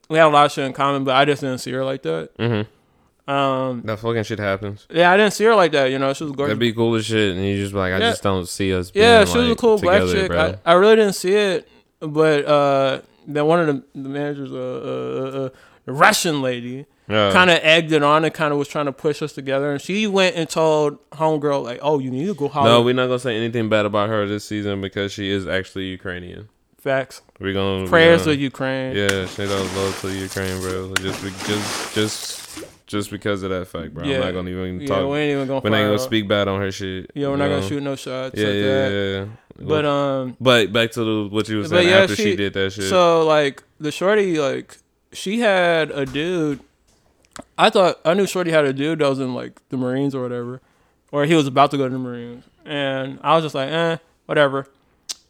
We had a lot of shit in common, but I just didn't see her like that. Mm-hmm. Um, That fucking shit happens. yeah, I didn't see her like that. You know, she was gorgeous. That'd be cool as shit, and you just be like, I Yeah. just don't see us. Yeah, being, she was a like, cool black chick. bro. I, I really didn't see it, but uh, then one of the, the managers, uh, uh, uh, Russian lady, Yeah. kind of egged it on and kind of was trying to push us together. And she went and told homegirl like, "Oh, you need to go holler." No, we're not gonna say anything bad about her this season because she is actually Ukrainian. Facts. We're gonna we Prayers gonna- Ukraine. Yeah, shout out love to Ukraine, bro. Just, be- just, just, just because of that fact, bro. Yeah. I'm not gonna even Yeah, talk. we ain't even gonna We're not gonna speak bad on her shit. Yeah, we're not gonna shoot no shots Yeah, like yeah, that. yeah. But um, but back to the, what you were but saying yeah, after she, did that shit. So like the shorty, like she had a dude. I thought I knew shorty had a dude that was in like the Marines or whatever, or he was about to go to the Marines, and I was just like, eh, whatever.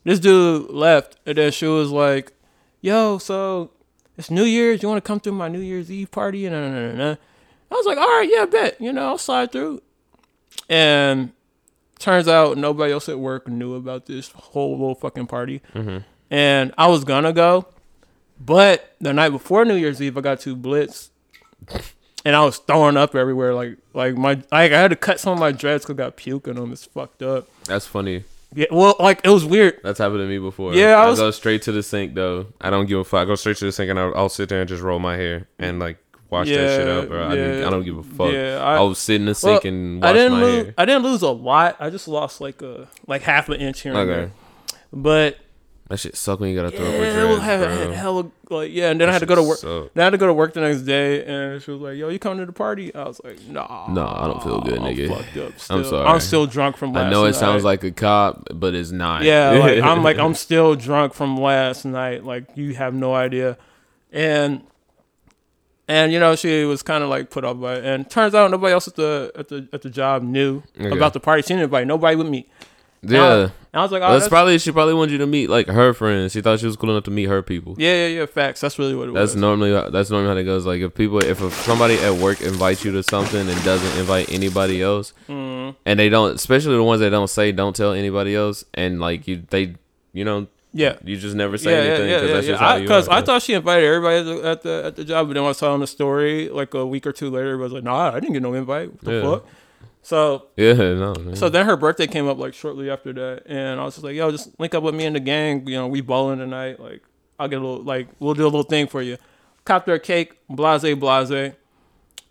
This dude left, and then she was like, "Yo, so it's New Year's. You want to come through my New Year's Eve party?" And nah, nah, nah, nah. I was like, "All right, yeah, bet. You know, I'll slide through." And turns out nobody else at work knew about this whole little fucking party. Mhm. And I was gonna go, but the night before New Year's Eve, I got to blitz, and I was throwing up everywhere. Like, like my, like I had to cut some of my dreads because I got puke in them. It's fucked up. That's funny. Yeah, well, like it was weird. That's happened to me before. Yeah, I was- go straight to the sink though. I don't give a fuck. I go straight to the sink and I'll, I'll sit there and just roll my hair and like wash that shit Yeah, up. I, didn't- yeah, I don't give a fuck. yeah, I, I- will sit in the sink Well, and I didn't my lose. hair. I didn't lose a lot. I just lost like a like half an inch here and Okay. there. But That shit suck when you gotta throw up with yeah, it was dreads, had, had bro. hella like yeah. And then That I had to go to work. suck. Then I had to go to work the next day, and she was like, "Yo, you coming to the party?" I was like, "Nah, No, I don't feel good, I'm nigga. fucked up I'm still. sorry. I'm still drunk from last night. I know it sounds like a cop, but it's not. Yeah, like I'm like I'm still drunk from last night. Like you have no idea, and and you know she was kind of like put off by it. And turns out nobody else at the at the at the job knew Okay. about the party. She didn't invite nobody with me. And I- Yeah. and I was like, oh, that's, that's, probably she probably wanted you to meet like her friends. She thought she was cool enough to meet her people. yeah, yeah, yeah. Facts. That's really what it That's was. That's normally that's normally how it goes. Like if people, if somebody at work invites you to something and doesn't invite anybody else, Mhm. and they don't, especially the ones that don't say don't tell anybody else, and like you, they, you know, Yeah. you just never say yeah, anything because yeah, that's yeah. just how I, you Because. I thought she invited everybody at the, at the at the job, but then I was telling the story like a week or two later, it was like, nah, I didn't get no invite. What the Yeah. fuck? So Yeah, no. So then her birthday came up like shortly after that, and I was just like, "Yo, just link up with me and the gang. You know, we bowling tonight. Like, I'll get a little like we'll do a little thing for you." Copped her a cake, blase blase.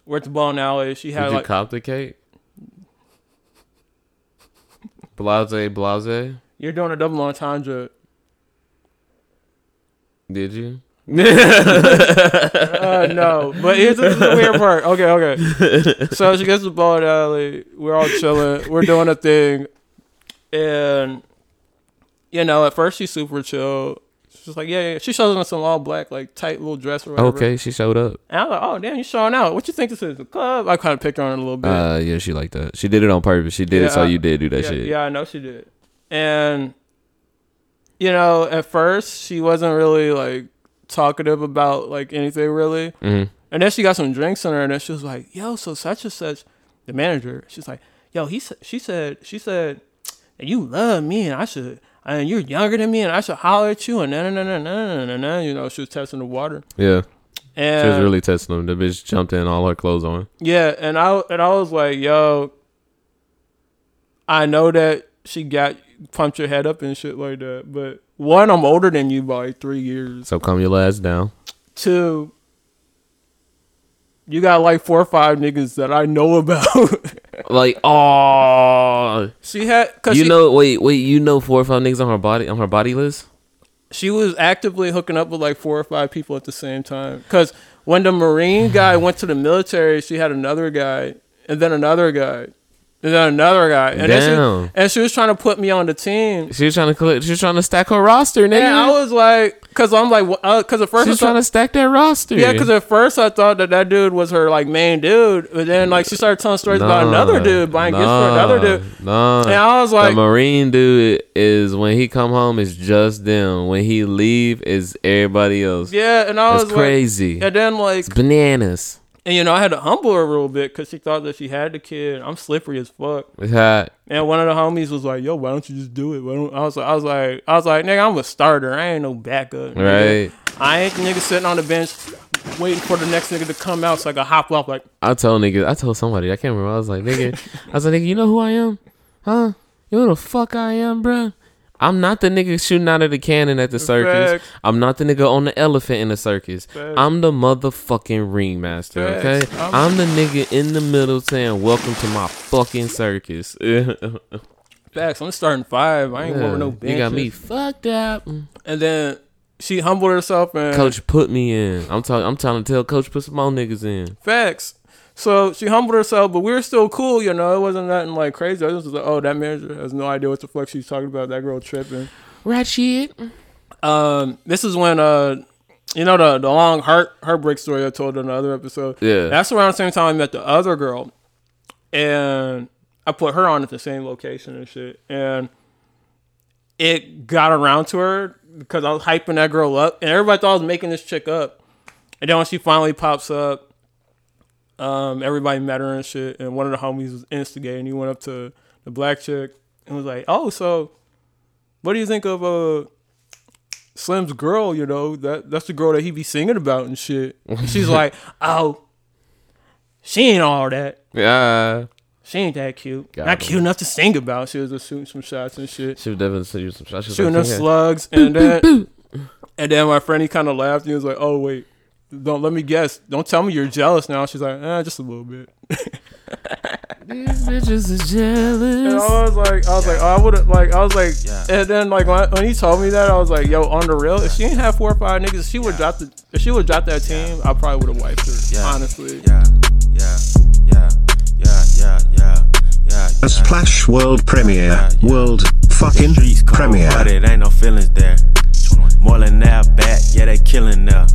We're at the bowling alley. She had Did you like cop the cake? Blase, blase. you're doing a double entendre. Did you? Uh, no, but here's the weird part. Okay, okay. So she gets to the bowling alley. We're all chilling. We're doing a thing, and you know, at first she's super chill. She's like, yeah, yeah. She shows us some all black, like tight little dress or whatever. Okay, she showed up. And I'm like, oh damn, you showing out. What you think this is? A club? I kind of picked her on it a little bit. Uh, yeah, she liked that. She did it on purpose. She did it so I- you did do that yeah, shit. Yeah, I know she did. And you know, at first she wasn't really like talkative about like anything really. Mhm. And then she got some drinks in her, and then she was like, "Yo, so such and such." The manager, she's like, "Yo, he said," she said, she said, "that you love me, and I should." And you're younger than me, and I should holler at you, and na na na na na na. You know, she was testing the water. Yeah. And she was really testing them. The bitch jumped in all her clothes on. Yeah, and I and I was like, yo, I know that she got pumped your head up and shit like that, but one, I'm older than you by three years. So calm your ass down. Two, you got like four or five niggas that I know about. Like, oh, she had, cause you she, know, wait, wait, you know, four or five niggas on her body on her body list. she was actively hooking up with like four or five people at the same time. Cause when the Marine guy went to the military, she had another guy, and then another guy, and then another guy, and Damn. she, and she was trying to put me on the team. She was trying to collect, she was trying to stack her roster, nigga. And I was like, cause I'm like, uh, cause at first she I was thought- trying to stack that roster. yeah, cause at first I thought that that dude was her like main dude, but then like she started telling stories about another dude buying gifts for another dude. Nah, And I was like- the Marine dude is when he come home, it's just them. When he leave, is everybody else. Yeah, and I was crazy. Like, and then like, It's bananas. And you know, I had to humble her a little bit because she thought that she had the kid. I'm slippery as fuck. It's hot. And one of the homies was like, "Yo, why don't you just do it?" Why don't-" I was like, I was like, I was like, nigga, I'm a starter. I ain't no backup. nigga. Right. I ain't nigga sitting on the bench waiting for the next nigga to come out so I can hop off like. I told niggas, I told somebody, I can't remember. I was like, nigga, I was like, nigga, you know who I am? Huh? You know who the fuck I am, bruh? I'm not the nigga shooting out of the cannon at the circus. Facts. I'm not the nigga on the elephant in the circus. Facts. I'm the motherfucking ringmaster, okay? I'm- I'm the nigga in the middle saying, welcome to my fucking circus. Facts. I'm starting five. I ain't over no benches. You got me fucked up. And then she humbled herself and Coach put me in. I'm talking. I'm trying to tell Coach put some more niggas in. facts. So she humbled herself, but we were still cool, you know. It wasn't nothing like crazy. I was just like, oh, that manager has no idea what the fuck she's talking about. That girl tripping. Right shit. Um, this is when uh, you know the the long heart heartbreak story I told in the other episode. Yeah. that's around the same time I met the other girl, and I put her on at the same location and shit. And it got around to her because I was hyping that girl up, and everybody thought I was making this chick up. And then when she finally pops up, um, everybody met her and shit, and one of the homies was instigating. He went up to the black chick and was like, "Oh, so what do you think of uh Slim's girl? You know that that's the girl that he be singing about and shit." And she's like, "Oh, she ain't all that. Yeah. She ain't that cute. Got Not him. cute enough to sing about. She was just shooting some shots and shit." She would definitely you some shots. She was shooting like, them slugs, and then and then my friend he kind of laughed. And he was like, "Oh wait, don't let me guess. Don't tell me you're jealous now." She's like, "Eh, just a little bit." These bitches are jealous. And. I was like, I was like, oh, I would have like, I was like, and then like when, when he told me that, I was like, yo, on the real, if she ain't have four or five niggas, if she would drop the, if she would drop that team, I probably would have wiped her. Honestly, Yeah, yeah, yeah, yeah, yeah, yeah, yeah. A Splash World Premiere. World fucking Premiere. But it ain't no feelings there. More than that, back, yeah, they killing there.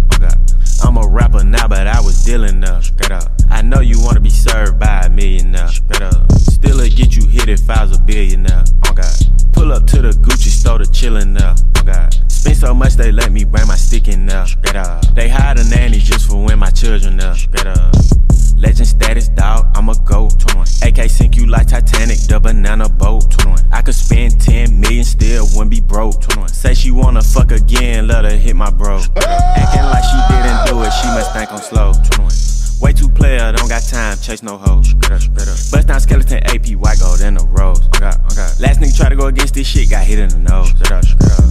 I'm a rapper now, but I was dealing there. Straight up. I know you wanna be served by a millionaire. Straight up. Still, it get you hit if I was a billionaire. Oh God. Pull up to the Gucci store to chillin' there. Oh God. Spend so much they let me bring my stick in there. Straight up. They hire a nanny just for when my children there. Straight up. Legend status, dog, I'm a goat. 21. AK sink you like Titanic, the banana boat. 21. I could spend 10 million, still wouldn't be broke. 21. Say she wanna fuck again, let her hit my bro. Acting like she didn't do it, she must think I'm slow. 21. Way too player, don't got time, chase no hoes. Bust down skeleton AP, white gold in the rose. Last nigga try to go against this shit, got hit in the nose.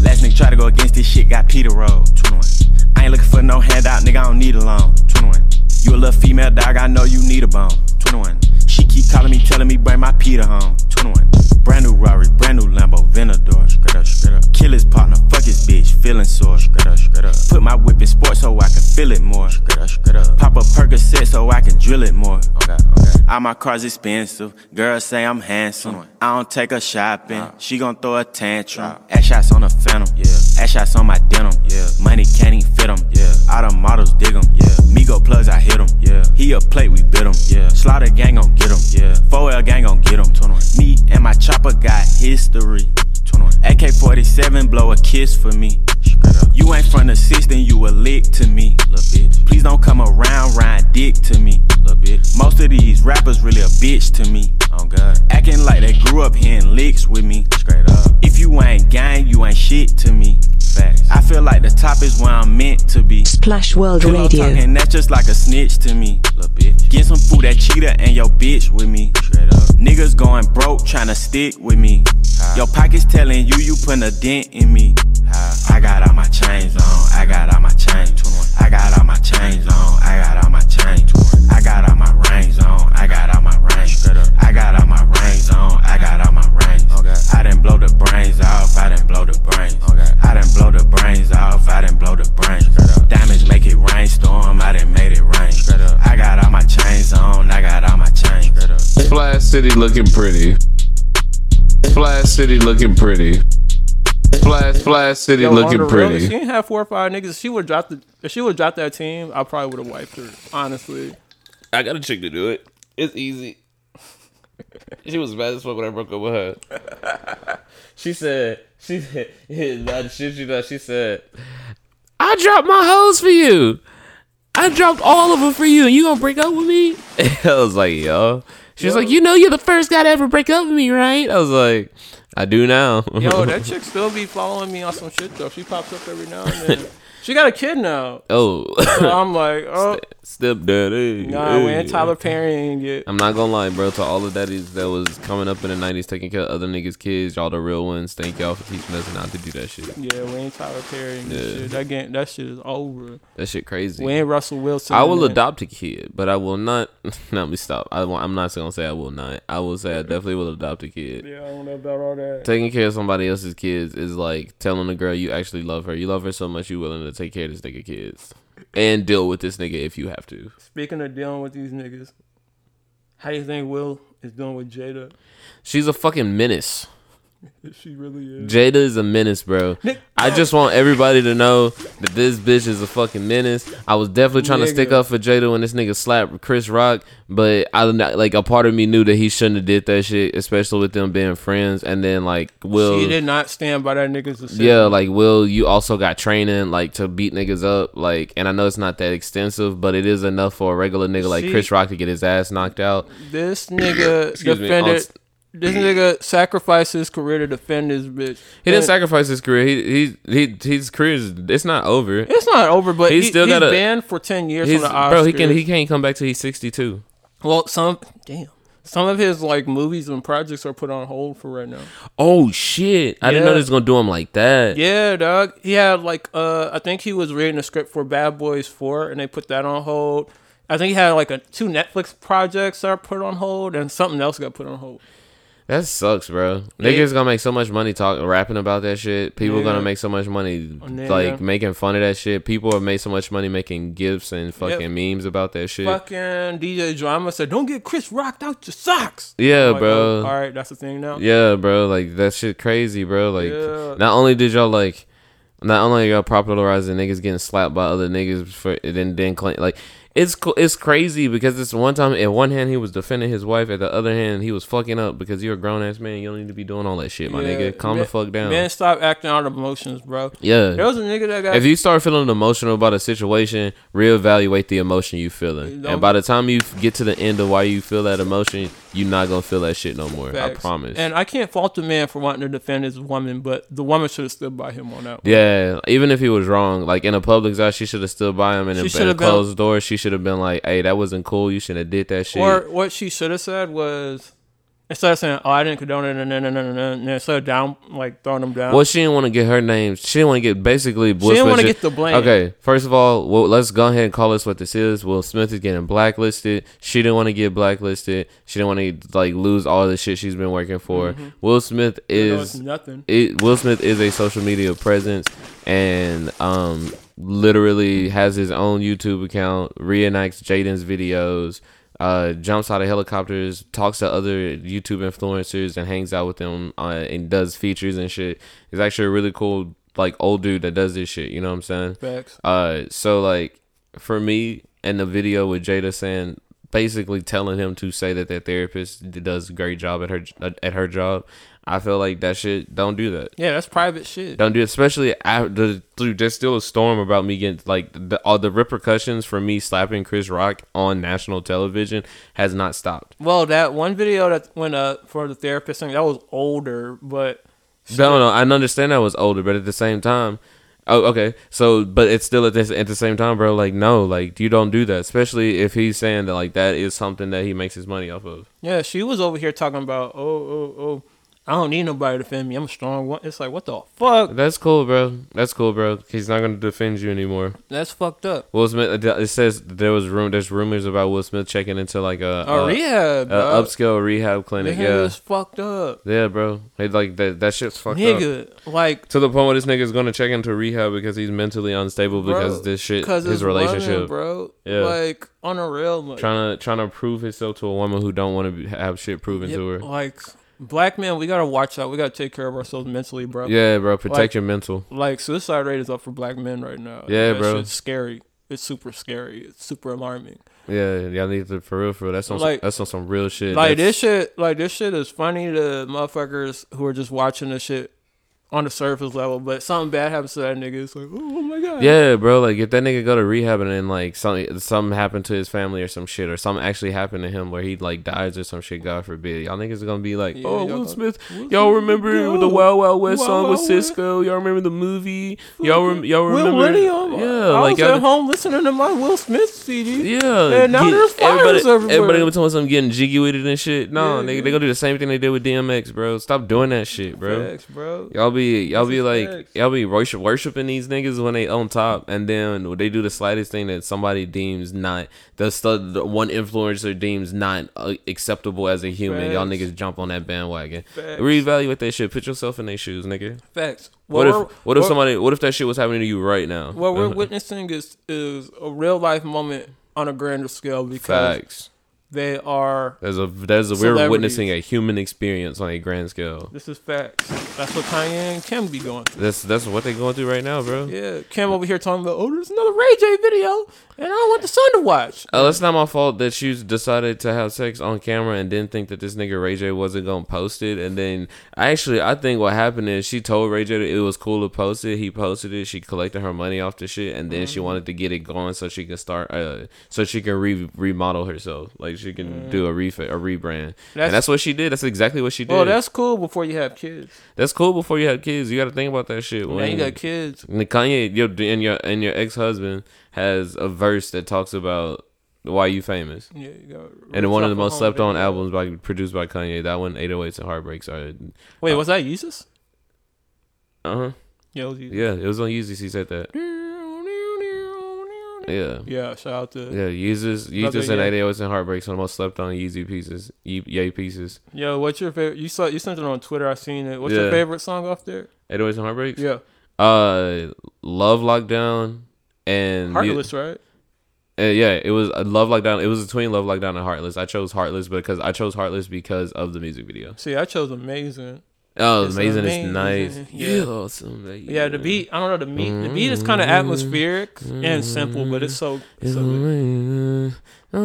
Last nigga try to go against this shit, got Peter. 21. I ain't looking for no handout, nigga, I don't need a loan. 21. You a little female dog, I know you need a bone. 21. She keep calling me, telling me bring my Peter home. 21. Brand new Rari, brand new Lambo, Venador. Straight up, straight up. Kill his partner, fuck his bitch, feeling sore. Straight up, straight up. Put my whip in sports so I can feel it more. Straight up, straight up. Pop a Percocet so I can drill it more. Okay, okay. All my cars expensive. Girls say I'm handsome. I don't take her shopping. She gon' throw a tantrum. Ass shots on the phantom. Yeah. Ass shots on my denim. Yeah. Money can't even fit fit 'em. Yeah. All the models dig 'em. Yeah. Migo plugs, I hit hit 'em. Yeah. He a plate, we bit 'em. Yeah. Slaughter gang gon' get 'em. Yeah. 4L gang gon' get 'em. 21. Me and my chopper got history. 21. AK 47 blow a kiss for me. You ain't from the system, you a lick to me. Bitch. Please don't come around, ride dick to me. Bitch. Most of these rappers really a bitch to me. Oh God. Acting like they grew up hearing licks with me. Straight up. If you ain't gang, you ain't shit to me. Facts. I feel like the top is where I'm meant to be. Splash World Pillow Radio. talking, that's just like a snitch to me. Get some food at Cheetah and your bitch with me. Niggas going broke, tryna stick with me. Your pockets telling you you putting a dent in me. I got all my chains on, I got all my chains. I got all my chains on, I got all my chains. I got all my rings on, I got all my rings. I got all my rings on, I got all my rings. I didn't blow the brains off, I didn't blow the brains. I didn't blow the brains off, I didn't blow the brains. Diamonds make it rainstorm, I didn't made it rain. I got all my chains on, I got all my chains. Splash City looking pretty. Splash City looking pretty. Splash Splash City Yo, looking the real, if pretty. she ain't have four or five niggas, she would drop the, if she would drop that team, I probably would have wiped her. Honestly, I got a chick to do it. It's easy. she was mad as fuck when I broke up with her. she said, she said, it's mad shit she does. She said, I dropped my hoes for you. I dropped all of them for you, and you gonna break up with me? I was like, yo. She was like, you know, you're the first guy to ever break up with me, right? I was like, I do now. yo, that chick still be following me on some shit though. She pops up every now and then. she got a kid now. oh, So I'm like, oh, stepdaddy. nah, we ain't Hey. Tyler Perry ain't get. I'm not gonna lie, bro. To all the daddies that was coming up in the '90s, taking care of other niggas' kids, y'all the real ones. Thank y'all for teaching us not to do that shit. Yeah, we ain't Tyler Perry Yeah. shit. That game, that shit is over. That shit crazy. We ain't Russell Wilson. I will adopt a kid, but I will not. Let me stop. I won't, I'm not gonna say I will not. I will say I definitely will adopt a kid. Yeah, I don't know about all that. Taking care of somebody else's kids is like telling a girl you actually love her. You love her so much you willing to take care of this nigga kids and deal with this nigga if you have to. Speaking of dealing with these niggas, how do you think Will is doing with Jada? She's a fucking menace. she really is. Jada is a menace, bro. I just want everybody to know that this bitch is a fucking menace. I was definitely trying to stick up for Jada when this nigga slapped Chris Rock, but I like a part of me knew that he shouldn't have did that shit, especially with them being friends. And then like Will, she did not stand by that nigga's decision. yeah, like Will, you also got training like to beat niggas up, like, and I know it's not that extensive, but it is enough for a regular nigga like She- Chris Rock to get his ass knocked out. This nigga Excuse me, defended. on- this nigga sacrificed his career to defend his bitch. He didn't sacrifice his career. He he he his career is it's not over. It's not over, but He's he, still got a- banned for ten years from the Oscars. bro, he can he can't come back till he's sixty two. Well, some damn. Some of his like movies and projects are put on hold for right now. Oh shit! I didn't know they was gonna do him like that. Yeah, dog. He had like uh I think he was reading a script for Bad Boys 4 and they put that on hold. I think he had like a two Netflix projects that are put on hold and something else got put on hold. That sucks, bro. Yeah. Niggas gonna make so much money talking, rapping about that shit. People Yeah. gonna make so much money, oh, nigga. like making fun of that shit. People have made so much money making gifs and fucking memes about that shit. Fucking DJ Drama said, "Don't get Chris rocked out your socks." Yeah, like, bro. oh, all right, that's the thing now. Yeah, bro. Like that shit crazy, bro. Like Yeah. not only did y'all like, not only y'all popularizing niggas getting slapped by other niggas for it then then claim like. It's it's crazy because this one time, at one hand he was defending his wife, at the other hand he was fucking up because you're a grown ass man. You don't need to be doing all that shit, my Yeah, nigga. Calm man- the fuck down. Man, stop acting out of emotions, bro. Yeah. There was a nigga that got if you start feeling emotional about a situation, reevaluate the emotion you feeling. And by the time you get to the end of why you feel that emotion, you're not gonna feel that shit no more. Facts. I promise. And I can't fault the man for wanting to defend his woman, but the woman should have stood by him on that. one. yeah, even if he was wrong, like in a public spot, she should have stood by him, and She in, a been- closed door, she should have been like, "Hey, that wasn't cool. You shouldn't have did that shit." Or what she should have said was instead of saying, "Oh, I didn't condone it," and then and then and then and instead of down like throwing him down. Well, she didn't want to get her name. She didn't want to get basically. Will didn't wanna get the blame. Okay, first of all, well, let's go ahead and call this what this is. Will Smith is getting blacklisted. She didn't want to get blacklisted. She didn't want to like lose all the shit she's been working for. Mhm. Will Smith Even though it's is nothing. It, Will Smith is a social media presence and um literally has his own YouTube account, reenacts Jaden's videos. Uh, jumps out of helicopters, talks to other YouTube influencers, and hangs out with them uh, and does features and shit. He's actually a really cool, like old dude that does this shit. You know what I'm saying? Facts. Uh, so like for me, in the video with Jada saying, basically telling him to say that that therapist does a great job at her at her job, I feel like that shit. Don't do that. Yeah, that's private shit. Don't do it, especially after dude, there's still a storm about me getting like the, all the repercussions for me slapping Chris Rock on national television has not stopped. Well, that one video that went up uh, for the therapist thing that was older, but No, no, I understand I was older, but at the same time, oh, okay. So, but it's still at this at the same time, bro. Like, no, like you don't do that, especially if he's saying that like that is something that he makes his money off of. yeah, she was over here talking about, oh, oh, oh, I don't need nobody to defend me. I'm a strong one. It's like, what the fuck? That's cool, bro. That's cool, bro. He's not gonna defend you anymore. That's fucked up. Will Smith. It says there was room. There's rumors about Will Smith checking into like a, A rehab, a bro. upscale rehab clinic. Nigga Yeah, is fucked up. yeah, bro. Like that. That shit's fucked Nigga, up. like to the point where this nigga's gonna check into rehab because he's mentally unstable bro, because this shit, his it's relationship, bro. Yeah, Like on a real, like, trying to trying to prove himself to a woman who don't want to have shit proven Yep, to her. Like black men, we gotta watch out. We gotta take care of ourselves mentally, bro. Yeah, bro, protect Like- your mental. Like suicide rate is up for black men right now. Yeah, That bro. It's scary. It's super scary. It's super alarming. Yeah, y'all need to for real, for real. That's on Like- that's on some real shit. Like That's- this shit, like this shit is funny to motherfuckers who are just watching this shit on the surface level. But something bad happens to that nigga, it's like, oh my god. Yeah, bro. Like if that nigga go to rehab and then like something something happened to his family or some shit or something actually happened to him where he like dies or some shit, God forbid. Y'all niggas are gonna be like, Yeah, oh, Will Smith. Will Y'all remember yo, the Wild Wild West Wild song with Wild West. Sisqó? Y'all remember the movie? Y'all rem- y'all Will remember? William. Yeah, I like was at home listening to my Will Smith CD. Yeah, and now get- there's fires everybody, everywhere. everybody gonna tell me something getting jiggy with it and shit. No, Yeah, nigga, yeah. they gonna do the same thing they did with DMX, bro. Stop doing that shit, bro. Facts, bro. Y'all be y'all be like y'all be worship, worshiping these niggas when they on top, and then they do the slightest thing that somebody deems not the, stu- the one influencer deems not uh, acceptable as a human. Y'all niggas jump on that bandwagon. Facts. Reevaluate that shit. Put yourself in their shoes, nigga. Facts. What Well, if what if somebody what if that shit was happening to you right now? What we're witnessing is is a real life moment on a grander scale because Facts. They are. There's a there's a we're witnessing a human experience on a grand scale. This is facts. That's what Kanye and Kim be going through. That's that's what they going through right now, bro. Yeah, Kim over here talking about, oh, there's another Ray J video, and I don't want the son to watch. Uh, it's not my fault that she decided to have sex on camera and didn't think that this nigga Ray J wasn't gonna post it. And then actually I think what happened is she told Ray J that it was cool to post it. He posted it. She collected her money off the shit, and then she wanted to get it going so she can start uh so she can re- remodel herself, like she can do a refit, a rebrand. That's- and that's what she did. That's exactly what she did. Well, that's cool before you have kids. That's cool before you have kids. You got to think about that shit. Now you got kids. And Kanye, your and your and your ex husband has a verse that talks about why you famous. Yeah, you got and one of the most slept on albums by produced by Kanye. That one, 808s and Heartbreaks are. Wait, was that Yeezus? Uh huh. Yeah, it was Yeezus. Yeah, it was on Yeezus. He said that. Yeah. Yeah, shout out to Yeah, Yeezus, Yeezus and Ye. 808s and Heartbreaks are the most slept on Yeezy pieces, Ye- Yay pieces. Yo, what's your favorite? You saw you sent it on Twitter. I seen it. What's your favorite song off there? 808s and Heartbreaks. Yeah. Uh, Love Lockdown and Heartless, right? Uh, yeah, it was uh, Love Lockdown. It was between Love Lockdown and Heartless. I chose Heartless because I chose Heartless because of the music video. See, I chose Amazing. Oh, It's amazing! It's nice. yeah. Awesome. Yeah, the beat. I don't know the beat. The beat is kind of atmospheric and simple, but it's so. It's so good. Yeah,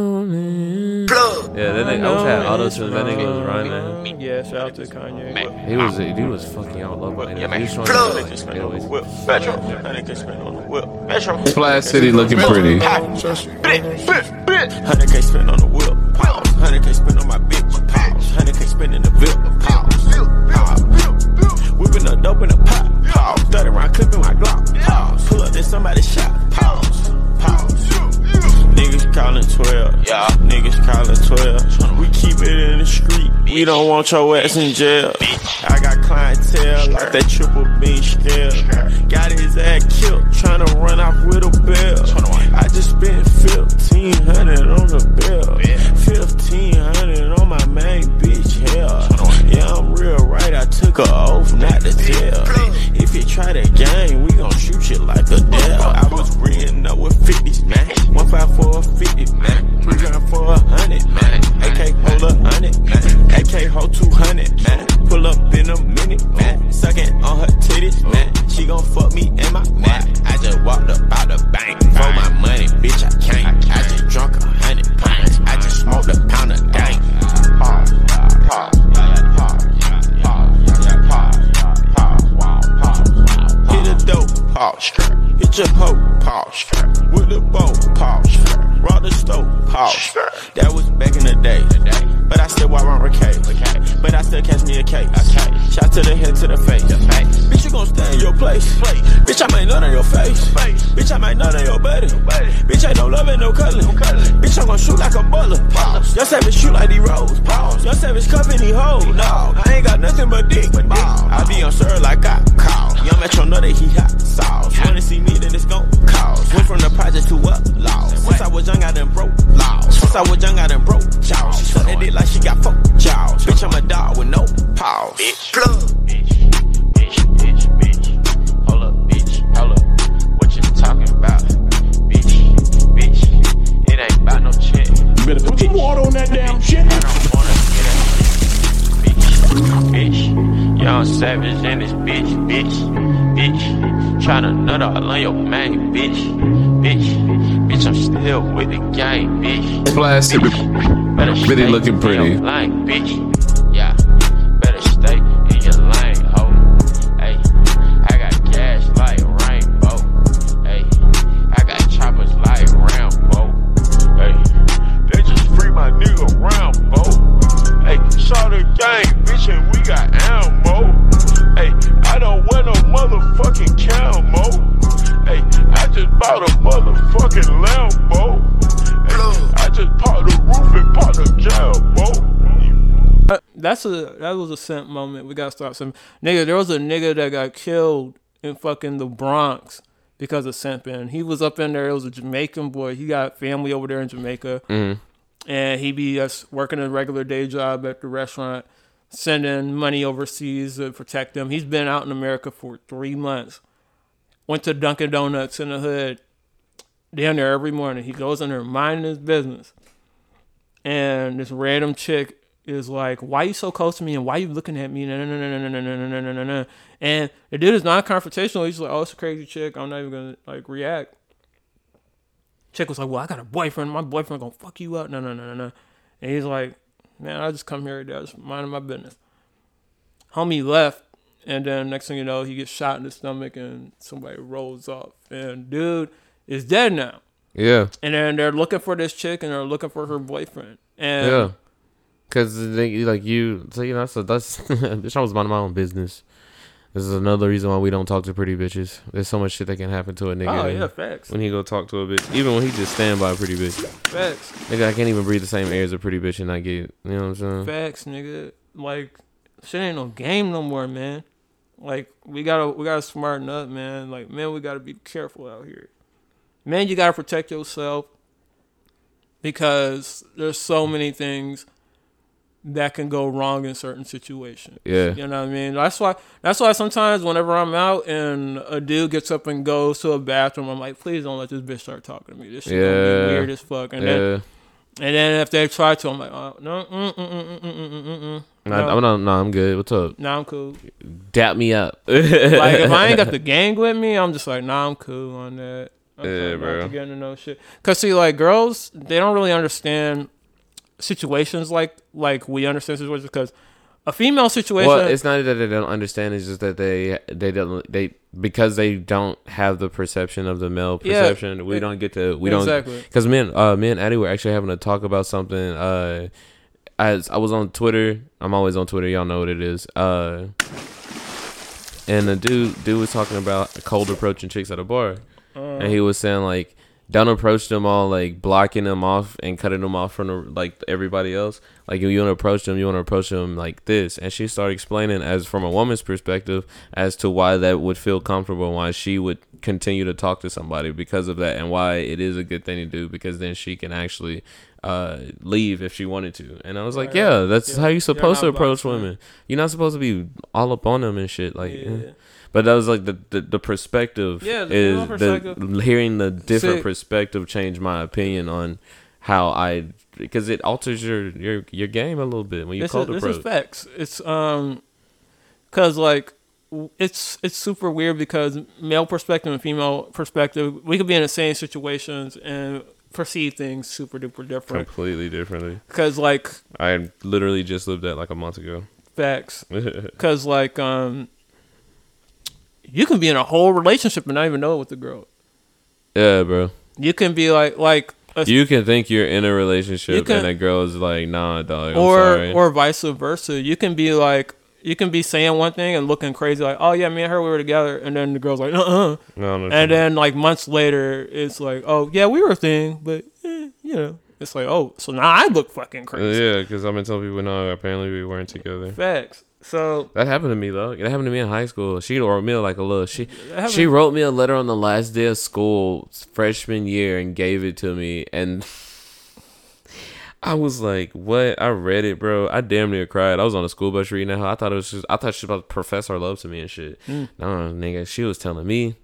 that nigga. I wish I had auto tune. That nigga was rhyming. Yeah, shout out to Kanye. He was he was fucking out love. Yeah, man. He was trying Plug. to like, anyways. Whip. Metro. Honey can spend on the whip. Metro. Splash City looking pretty. Hundred K spend on the whip. Hundred K spend on my bitch. Pause. Hundred K spend in the VIP. Pause. Whipping the dope in the pot. Pause. Thirty round clipping my Glock. Pause. Pull up, then somebody shot. Pause. Pause. Niggas calling 12. Yeah. Niggas calling 12. We keep it in the street. We don't want your ass in jail. I got clientele like that triple beam still. Got his ass killed, trying to run off with a bill. I just spent 1500 on the bill. Yeah. 1500 on my main bitch, hell. Yeah, I'm real right, I took a oath not to tell. If you try the game, we gon' shoot you like a deal. I was reading up with 50s, man. One five for a 50, man. Three grand for a hundred, man. AK hold a hundred, man. AK hold 200, man. Pull up in a minute, man. Sucking on her titties, man. She gon' fuck me and my man. I just walked up out the bank. For my money, bitch, I can't. I just drunk a hundred pints. I just smoked a pound of dank. Hit a dope, pause. Hit your hoe, pause. With the bow, pause. Rock the stove, pause. That was back in the day. But I still walk around with K. But I still catch me a case. Shot to the head, to the face. Bitch, you gon' stay in your place. Bitch, I might nut on your face. Bitch, I might nut on your buddy. Bitch, ain't no loving, no cuddling. Bitch, I'm gon' shoot like a butler. Your savage shoot like these rolls. Your savage cuffing these hoes. No, I ain't got nothing but dick. I be on sir like I call. Young Metro know that he hot sauce. Wanna see me, then it's gon' cause. Went from the project to up law. Since I was young, I done broke laws. Since I was young, I done broke jaws. She sucked that dick like she got four jaws. Bitch, I'm a dog with no paws. Bitch, plug. Bitch, bitch, bitch, bitch. Hold up, bitch, hold up. What you talking about? Bitch, bitch. It ain't about no check. You better put some water on that damn shit. Bitch. Young savage in this bitch, bitch, bitch. Tryna nut all on your man, bitch, bitch. Bitch, I'm still with the gang, bitch. Better really looking pretty. lane, bitch. That's a that was a simp moment. We gotta stop some nigga. There was a nigga that got killed in fucking the Bronx because of simping. He was up in there. It was a Jamaican boy. He got family over there in Jamaica, Mhm. and he be just working a regular day job at the restaurant, sending money overseas to protect them. He's been out in America for three months. Went to Dunkin' Donuts in the hood, down there every morning. He goes in there minding his business. and this random chick is like, "Why you so close to me? And why you looking at me?" No, no, no, no, no, no, no, no, no, no, no. And the dude is non-confrontational. He's like, "Oh, it's a crazy chick. I'm not even gonna like react." Chick was like, "Well, I got a boyfriend. My boyfriend gonna fuck you up." No, no, no, no, no. And he's like, "Man, I just come here today. I just minding my business." Homie left, and then next thing you know, he gets shot in the stomach, and somebody rolls off, and dude is dead now. Yeah. And then they're looking for this chick, and they're looking for her boyfriend. And Yeah. Cause they, like you, so you know that's that's bitch. I was minding my own business. This is another reason why we don't talk to pretty bitches. There's so much shit that can happen to a nigga. Oh, yeah, facts. When he go talk to a bitch, even when he just stand by a pretty bitch. Facts. Nigga, I can't even breathe the same air as a pretty bitch and I get, you know what I'm saying? Facts, nigga. Like shit ain't no game no more, man. Like we gotta we gotta smarten up, man. Like man, we gotta be careful out here. Man, you gotta protect yourself because there's so many things that can go wrong in certain situations. Yeah. You know what I mean? That's why that's why sometimes whenever I'm out and a dude gets up and goes to a bathroom, I'm like, please don't let this bitch start talking to me. This shit gonna Yeah. be weird as fuck. And Yeah. then and then if they try to, I'm like, oh, no, mm, mm, mm, mm, mm, mm, mm, mm. Nah, I'm not. No, I'm good. What's up? Nah, I'm cool. Dap me up. like if I ain't got the gang with me, I'm just like, nah, I'm cool on that. I'm Yeah, bro. To get into no shit. Cause see, like girls, they don't really understand situations like like we understand situations. Because a female situation, Well, it's not that they don't understand. It's just that they they don't they because they don't have the perception of the male Yeah, perception. we e- don't get to we exactly. don't because men uh me and Addie were actually having to talk about something. Uh, as I was on Twitter, I'm always on Twitter. Y'all know what it is. Uh, and the dude dude was talking about cold approaching chicks at a bar, and he was saying like. Don't approach them all like blocking them off and cutting them off from the, like everybody else. Like if you want to approach them, you want to approach them like this. And she started explaining as from a woman's perspective as to why that would feel comfortable, and why she would continue to talk to somebody because of that, and why it is a good thing to do because then she can actually uh, leave if she wanted to. And I was like, Right. yeah, that's Yeah. how you're You're supposed to approach women. You're not supposed to be all up on them and shit. Like, Yeah. But that was like the the, the perspective Yeah, the is perspective. the hearing the different See- perspective changed my opinion on how I because it alters your your your game a little bit when you this, cold is, this is facts. It's um, cause like it's it's super weird because male perspective and female perspective, we could be in the same situations and perceive things super duper different. completely differently. Cause like I literally just lived that like a month ago. facts. Cause like um, you can be in a whole relationship and not even know it with the girl. yeah, bro. You can be like like a, You can think you're in a relationship can- and a girl is like, nah, dog. I'm or sorry. or vice versa. You can be like you can be saying one thing and looking crazy like, oh yeah, me and her we were together, and then the girl's like, uh uh no, no, and then like months later, it's like, oh yeah, we were a thing, but eh, you know, it's like, oh, so now I look fucking Uh, crazy. yeah, because I've been telling people, no, apparently we weren't together. Facts. So That happened to me though. That happened to me in high school. She wrote me like a little. She she wrote me a letter on the last day of school, freshman year, and gave it to me. And I was like, "What?" I read it, bro. I damn near cried. I was on a school bus reading it. I thought it was just. I thought she was about to profess her love to me and shit. Mm. No, nigga, she was telling me.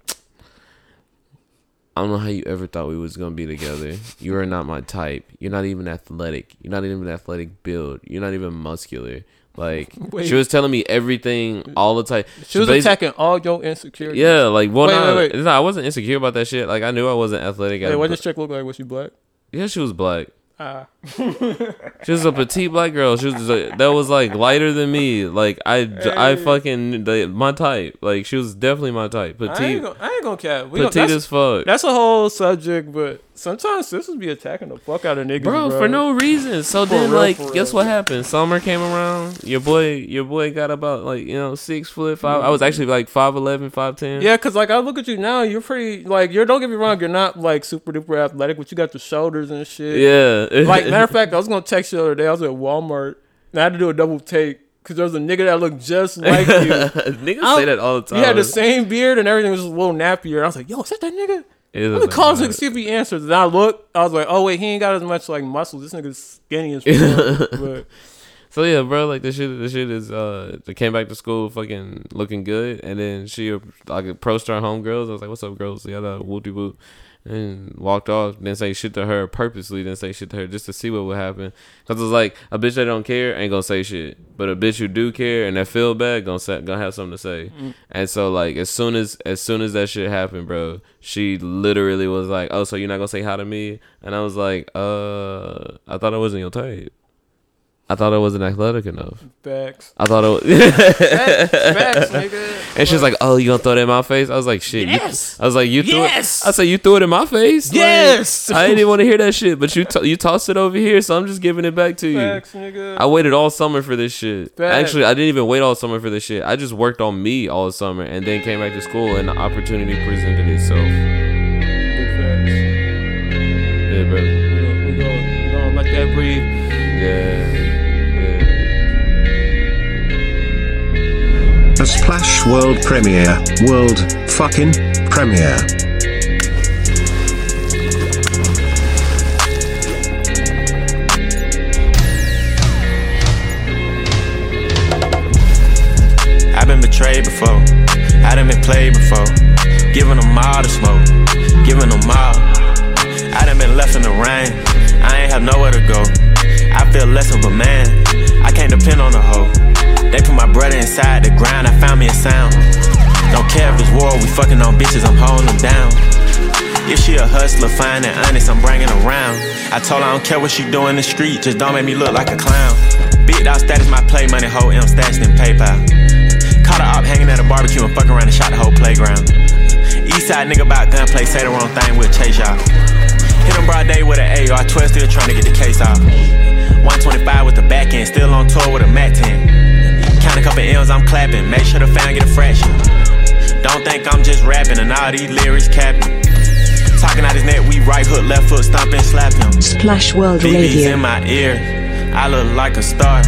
I don't know how you ever thought we was gonna be together. You are not my type. You're not even athletic. You're not even an athletic build. You're not even muscular. Like Wait. she was telling me everything all the time. she was attacking all your insecurities. Yeah, like well, Wait, nah, wait, wait. nah, I wasn't insecure about that shit. Like I knew I wasn't athletic. Hey, at- what this chick look like? Was she black? yeah, she was black. Ah. She was a petite black girl. She was like, that was like lighter than me. Like I, I fucking the, my type. Like she was definitely my type. I ain't Petite, gonna, I ain't gonna cap. We petite as fuck. that's a whole subject, but sometimes sisters be attacking the fuck out of niggas, Bro, bro. for no reason. So For then, real, like, guess real. what happened? Summer came around. Your boy, your boy got about like you know six foot five. I was actually like five eleven, five ten. Yeah, cause like I look at you now, you're pretty like you're. Don't get me wrong, you're not like super duper athletic, but you got the shoulders and shit. Yeah. like matter of fact, I was gonna text you the other day. I was at Walmart and I had to do a double take because there was a nigga that looked just like you. Niggas I- say that all the time. He had the same beard and everything was just a little nappier. And I was like, yo, is that that nigga? It Let me call that. see if he answers. And I looked, I was like, oh wait, he ain't got as much like muscle. This nigga's skinny as fuck. So yeah, bro, like the shit, the shit is uh, they came back to school fucking looking good, and then she like approached our homegirls. I was like, "What's up, girls?" Yeah, that whoopty whoop, and walked off. Didn't say shit to her purposely. Didn't say shit to her just to see what would happen. Cause it's like a bitch that don't care ain't gonna say shit, but a bitch who do care and that feel bad gonna say, gonna have something to say. Mm. And so like as soon as as soon as that shit happened, bro, she literally was like, "Oh, so you're not gonna say hi to me?" And I was like, "Uh, I thought I wasn't your type. I thought I wasn't athletic enough. Facts. I thought it was." Facts, facts, nigga. And she's like, "Oh, you gonna throw that in my face?" I was like, "Shit." you- Yes. I was like, "You threw Yes. it." I said, "You threw it in my face." Like, Yes. I didn't even want to hear that shit, but you to- you tossed it over here, so I'm just giving it back to you. Facts, nigga. I waited all summer for this shit. Facts. Actually, I didn't even wait all summer for this shit. I just worked on me all summer and then came back to school and the opportunity presented itself. A Splash World Premiere. World fucking premiere. I've been betrayed before. I done been played before. Giving them all the smoke. Giving them all. I done been left in the rain. I ain't have nowhere to go. I feel less of a man. I can't depend on a hoe. They put my brother inside the ground. I found me a sound. Don't care if it's war. We fucking on bitches. I'm holding them down. If she a hustler, fine and honest, I'm bringing around. I told her I don't care what she do in the street, just don't make me look like a clown. Big dog status, my play money, whole M stashed in PayPal. Caught her up hanging at a barbecue and fuck around and shot the whole playground. Eastside nigga about gunplay, say the wrong thing, we'll chase y'all. Hit him broad day with an AR, 12 still trying to get the case off. 125 with the back end, still on tour with a Mac 10. Count a couple L's, I'm clapping, make sure the fan get a fraction. Don't think I'm just rapping and all these lyrics capping. Talking out his neck, we right hook, left foot, stomping, slap him. Splash World BB's Radio. in my ear, I look like a star.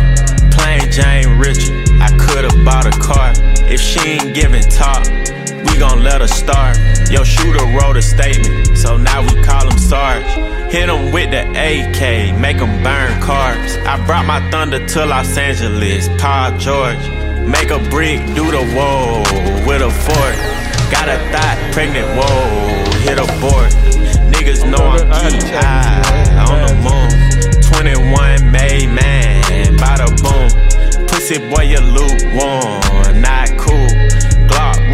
Plain Jane Richard, I could've bought a car. If she ain't giving talk, we gon' let her start. Yo, shooter wrote a statement, so now we call him Sarge. Hit him with the AK, make him burn cars. I brought my thunder to Los Angeles, Paul George. Make a brick, do the whoa with a fork. Got a thought, pregnant, whoa, hit a board. Niggas know I'm geek high on the moon. 21 made man, bada boom. Pussy boy, you lukewarm, not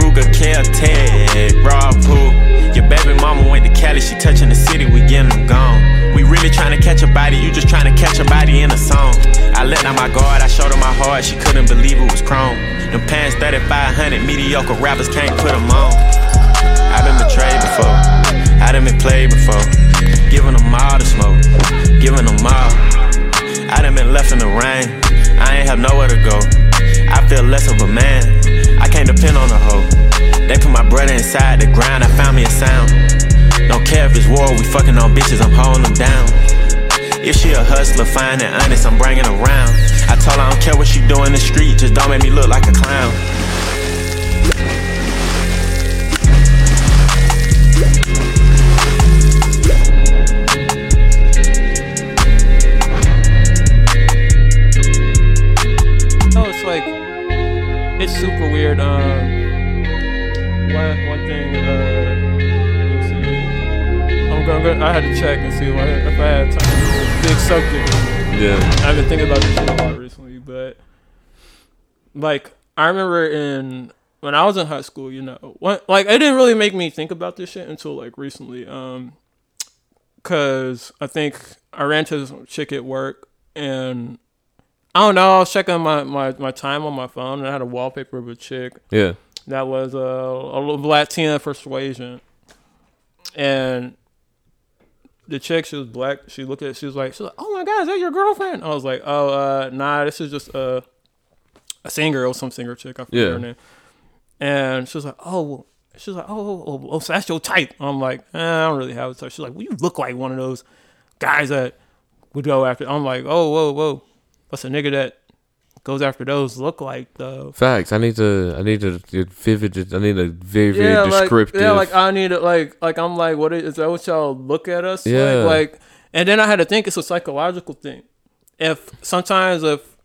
Ruger, Kel-Tec, raw poo. Your baby mama went to Cali, she touching the city, we getting them gone. We really trying to catch a body, you just trying to catch a body in a song. I let down my guard, I showed her my heart, she couldn't believe it was chrome. Them pants 3500, mediocre rappers can't put them on. I've been betrayed before, I done been played before. Giving them all the smoke, giving them all. I done been left in the rain, I ain't have nowhere to go. I feel less of a man, I can't depend on a hoe. They put my brother inside the ground, I found me a sound. Don't care if it's war, we fucking on bitches, I'm holding them down. If she a hustler, fine and honest, I'm bringing around. I told her I don't care what she do in the street, just don't make me look like a clown. It's super weird. Um, one one thing. Uh, let's see. I'm gonna. Go, I had to check and see what, if I had time. Big subject. Yeah. I've been thinking about this shit a lot recently, but like I remember in when I was in high school, you know, what like it didn't really make me think about this shit until like recently. Um, cause I think I ran to this chick at work and I don't know. I was checking my, my, my time on my phone, and I had a wallpaper of a chick. Yeah. That was uh, a little Latina persuasion, and the chick she was black. She looked at. She was like, she was like, "Oh my god, is that your girlfriend?" I was like, "Oh, uh, nah, this is just a a singer or some singer chick. I forget Yeah. her name." And she was like, "Oh." well," She was like, oh, oh, oh, so that's your type. I'm like, eh, I don't really have a type. She's like, well, you look like one of those guys that would go after. I'm like, oh, whoa, whoa. What's a nigga that goes after those look like though? Facts. I need to. I need to vivid. I need a very very yeah, like, descriptive. yeah, like I need it. Like, like I'm like, what is, is that? What y'all look at us? Yeah. Like, like, and then I had to think it's a psychological thing. If sometimes if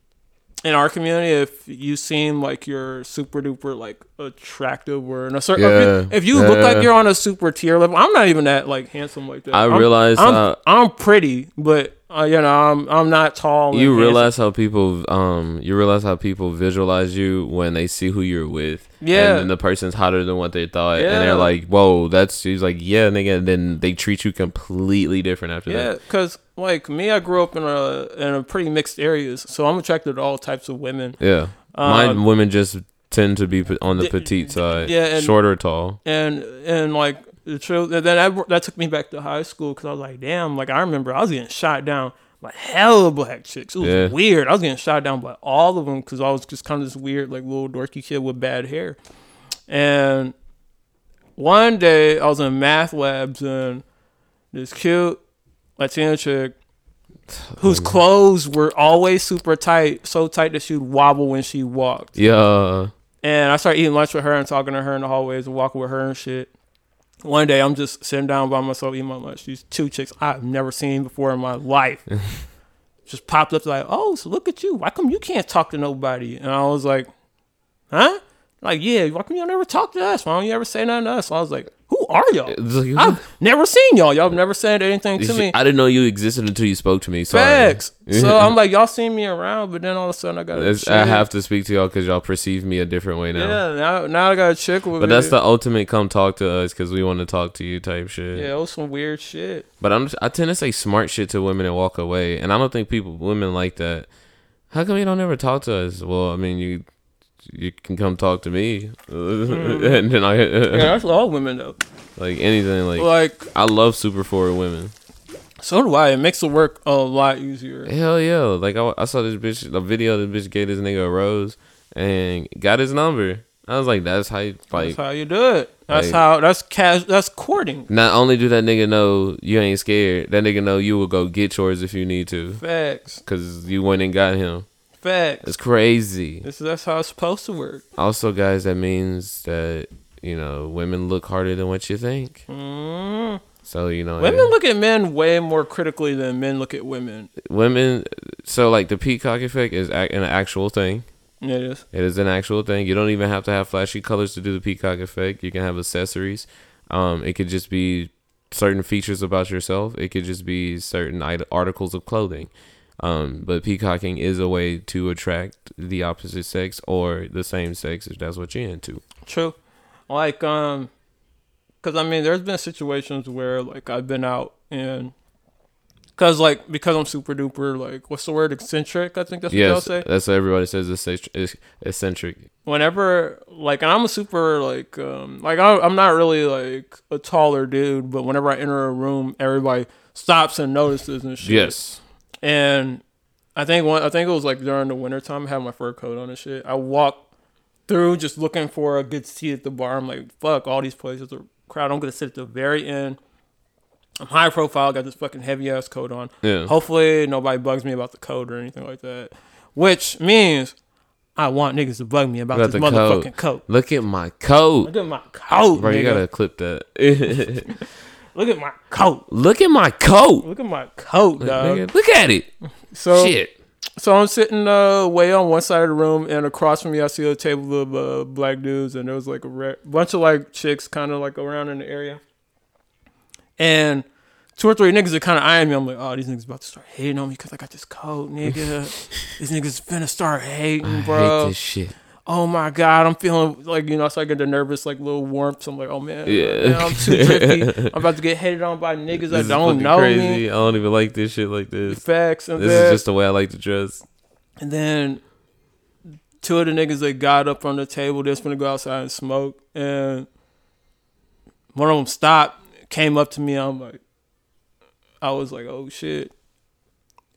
in our community, if you seem like you're super duper like attractive or in a certain, Yeah, if you, if you look like you're on a super tier level, I'm not even that like handsome like that. I I'm- realize, I'm, uh, I'm pretty, but uh, you know I'm I'm not tall. you handsome. realize how people um you realize how people visualize you when they see who you're with Yeah. and then the person's hotter than what they thought Yeah. and they're like whoa that's she's like yeah nigga and then they treat you completely different after Yeah, that because like me, I grew up in a in a pretty mixed areas, so I'm attracted to all types of women. yeah Um, mine women just tend to be on the petite side yeah, and- short or tall and and like the truth, and then that, that took me back to high school because I was like, damn, like I remember I was getting shot down by hella black chicks. It was Yeah. weird. I was getting shot down by all of them because I was just kind of this weird, like little dorky kid with bad hair. And one day I was in math labs and this cute Latina chick whose clothes were always super tight, so tight that she'd wobble when she walked. yeah uh, uh. And I started eating lunch with her and talking to her in the hallways and walking with her and shit. One day I'm just sitting down by myself eating my lunch. These two chicks I've never seen before in my life just popped up like, "Oh, so look at you. Why come you can't talk to nobody?" And I was like, "Huh?" Like, yeah. Why come y'all never talk to us? Why don't you ever say nothing to us? So I was like, "Who are y'all? Like- I've never seen y'all. Y'all have never said anything to me." I didn't know you existed until you spoke to me sorry Facts. So I'm like, y'all seen me around, but then all of a sudden I got a chick. I have to speak to y'all because y'all perceive me a different way now Yeah, now, now I got a chick with but me. that's the ultimate come talk to us because we want to talk to you type shit yeah, it was some weird shit. But I'm I tend to say smart shit to women and walk away, and I don't think people women like that. How come you don't ever talk to us? Well, I mean you you can come talk to me, hmm. and then I Yeah, that's all women though. like anything like Like- I love super forward women. So do I. It makes the work a lot easier. Hell yeah! Like I, I saw this bitch a video. This bitch gave this nigga a rose and got his number. I was like, that's how you like. That's how you do it. That's like- how. That's cash. That's courting. Not only do that nigga know you ain't scared, that nigga know you will go get yours if you need to. Facts. Cause you went and got him. Facts. It's crazy. This is that's how it's supposed to work. Also, guys, that means that you know women look harder than what you think. Mm. So you know, Women look at men way more critically than men look at women. women. So like the peacock effect is an actual thing. It is. It is an actual thing. You don't even have to have flashy colors to do the peacock effect. You can have accessories. Um, it could just be certain features about yourself. It could just be certain articles of clothing. Um, but peacocking is a way to attract the opposite sex or the same sex if that's what you're into. True. Like um, because I mean, there's been situations where like I've been out and. Cause like because I'm super duper like what's the word eccentric I think that's what y'all Yes, say that's what everybody says. It's eccentric. whenever like and I'm a super like um like I'm not really like a taller dude, but whenever I enter a room, everybody stops and notices and shit. Yes. And I think one I think it was like during the wintertime, I had my fur coat on and shit. I walked through just looking for a good seat at the bar. I'm like, fuck, all these places are crowded. I'm gonna sit at the very end. I'm high profile, got this fucking heavy ass coat on. Yeah. Hopefully nobody bugs me about the coat or anything like that. Which means I want niggas to bug me about Got this the motherfucking coat. coat. Look at my coat. Look at my coat, Bro, you gotta clip that. Look at my coat. Look at my coat. Look at my coat, Like, dog. nigga, look at it. So Shit. So I'm sitting uh, way on one side of the room, and across from me, I see a table of uh, black dudes, and there was like a re- bunch of like chicks, kind of like around in the area, and two or three niggas are kind of eyeing me. I'm like, oh, these niggas about to start hating on me because I got this coat, nigga. these niggas finna start hating, I bro. hate this shit. Oh my god, I'm feeling like you know, so I get the nervous, like little warmth. So I'm like, oh man, Yeah. man, I'm too trippy. I'm about to get hated on by niggas This that is don't know crazy. me. I don't even like this shit like this. Facts. And this then- is just the way I like to dress. And then two of the niggas that got up from the table, they was gonna go outside and smoke. And one of them stopped, came up to me. I'm like, I was like, oh shit,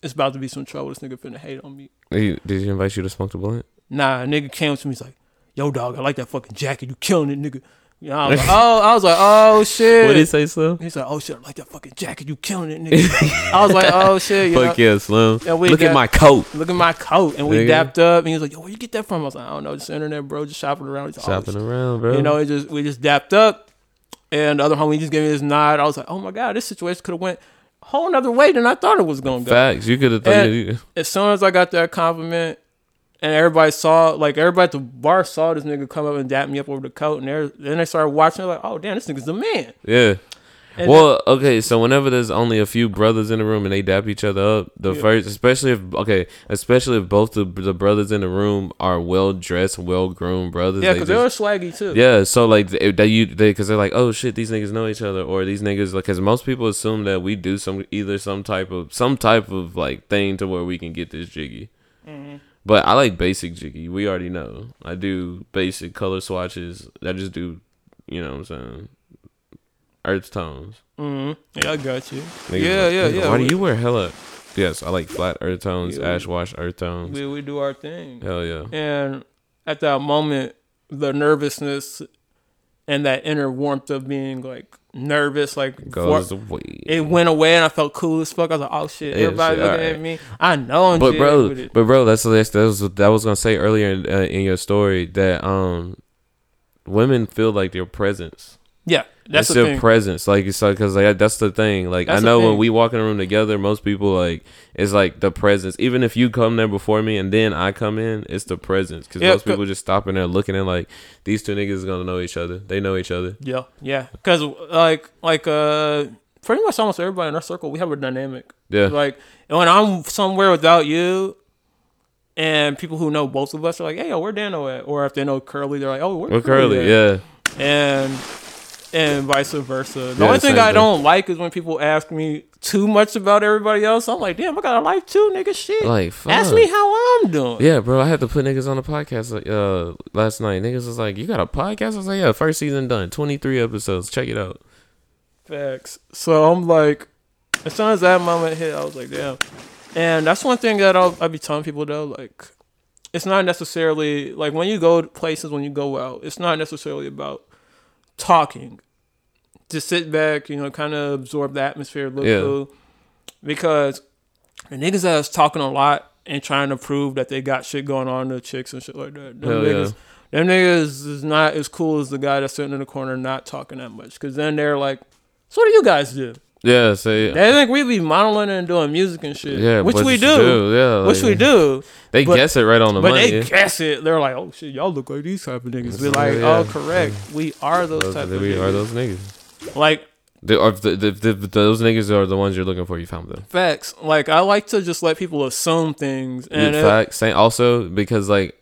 it's about to be some trouble. This nigga finna hate on me. Did he invite you to smoke the blunt? Nah, nigga came to me. He's like, yo, dog, I like that fucking jacket. You killing it, nigga. You know, I was like, oh, I was like, oh shit. What did he say, Slim? He's like, oh shit, I like that fucking jacket. You killing it, nigga. I was like, oh shit. You Fuck know? yeah, Slim. And we Look at my coat. Look at my coat. And we Nigga. dapped up. And he was like, yo, where you get that from? I was like, I don't know, just internet, bro. Just shopping around. Like, oh, Shopping around, bro. You know, it just we just dapped up. And the other homie just gave me this nod. I was like, oh my God, this situation could have went a whole nother way than I thought it was going to go. Facts. You could have thought And you. as soon as I got that compliment, and everybody saw like everybody at the bar saw this nigga come up and dap me up over the coat, and then they started watching. They're like, oh damn, this nigga's the man. Yeah. And well, okay, so whenever there's only a few brothers in the room and they dap each other up, the Yeah. first, especially if okay, especially if both the, the brothers in the room are well dressed, well groomed brothers. Yeah, because they were just- swaggy too. Yeah, so like they, they you they because they're like, oh shit, these niggas know each other, or these niggas like, because most people assume that we do some either some type of some type of like thing to where we can get this jiggy. But I like basic jiggy. We already know. I do basic color swatches. I just do, you know what I'm saying, earth tones. Mm-hmm. Yeah, I got you. Niggas yeah, like, yeah, yeah. Why do you wear hella? Yes, I like flat earth tones, Yeah, ash wash earth tones. We we do our thing. Hell yeah. And at that moment, the nervousness and that inner warmth of being like nervous, like Goes for- away. It went away, and I felt cool as fuck. I was like, "Oh shit, Yeah, everybody shit, looking alright. at me." I know I'm but bro, but bro, that's that's that was that was gonna say earlier in, uh, in your story that um, women feel like their presence. Yeah, that's it's the their thing. presence. Like it's like because like, that's the thing. Like That's I know when we walk in a room together, most people like it's like the presence. Even if you come there before me and then I come in, it's the presence because Yeah, most people just stop in there looking and like these two niggas is gonna know each other. They know each other. Yeah, yeah. Because like like uh, pretty much almost everybody in our circle, we have a dynamic. Yeah. Like when I'm somewhere without you, and people who know both of us are like, "Hey, yo, where Dano at?" Or if they know Curly, they're like, "Oh, where Or Curly, at?" yeah. And and vice versa. The Yeah, only thing I thing. don't like is when people ask me too much about everybody else. I'm like, damn, I got a life too, nigga. Shit. Like, ask me how I'm doing. Yeah, bro, I had to put niggas on the podcast uh last night. Niggas was like, "You got a podcast?" I was like, "Yeah, first season done, twenty three episodes. Check it out." Facts. So I'm like, as soon as that moment hit, I was like, damn. And that's one thing that I'll, I'll be telling people though, like, it's not necessarily like when you go to places, when you go out, it's not necessarily about talking. Just sit back, you know, kind of absorb the atmosphere, look Yeah. cool. Because the niggas that's talking a lot and trying to prove that they got shit going on to chicks and shit like that. Them Hell niggas, yeah. them niggas is not as cool as the guy that's sitting in the corner not talking that much. Because then they're like, so what do you guys do? Yeah, They think we be modeling and doing music and shit. Yeah, which we do. do, yeah, which we do. They But- guess it right on the but money. they guess it. They're like, oh shit, y'all look like these type of niggas. Yeah, like, yeah. oh, correct. We are those, Those- type of we niggas. are those niggas. Like The, the, the, the, those niggas are the ones you're looking for. You found them. facts. Like I like to just let people assume things. And And it- same also because like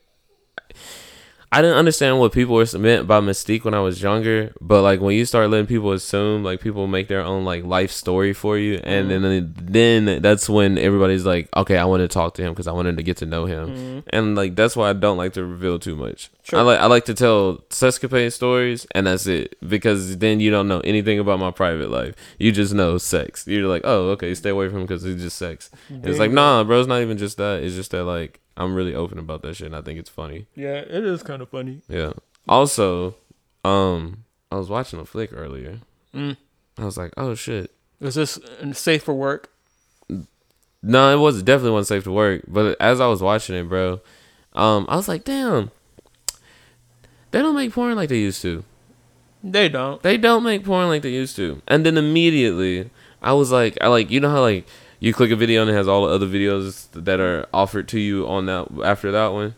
I didn't understand what people were meant by mystique when I was younger, but like when you start letting people assume, like people make their own like life story for you, and then then that's when everybody's like, okay, I want to talk to him because I wanted to get to know him, Mhm. and like that's why I don't like to reveal too much. Sure. I like I like to tell sescapade stories, and that's it because then you don't know anything about my private life. You just know sex. You're like, oh, okay, stay away from him because it's just sex. It's like, nah, bro, it's not even just that. It's just that like I'm really open about that shit, and I think it's funny. yeah, it is kind of funny. Yeah. Also, um, I was watching a flick earlier. Mm. I was like, oh shit. Is this safe for work? No, it was definitely wasn't safe to work. But as I was watching it, bro, um, I was like, damn, they don't make porn like they used to. They don't. They don't make porn like they used to. And then immediately, I was like, I like, you know how like you click a video and it has all the other videos that are offered to you on that after that one.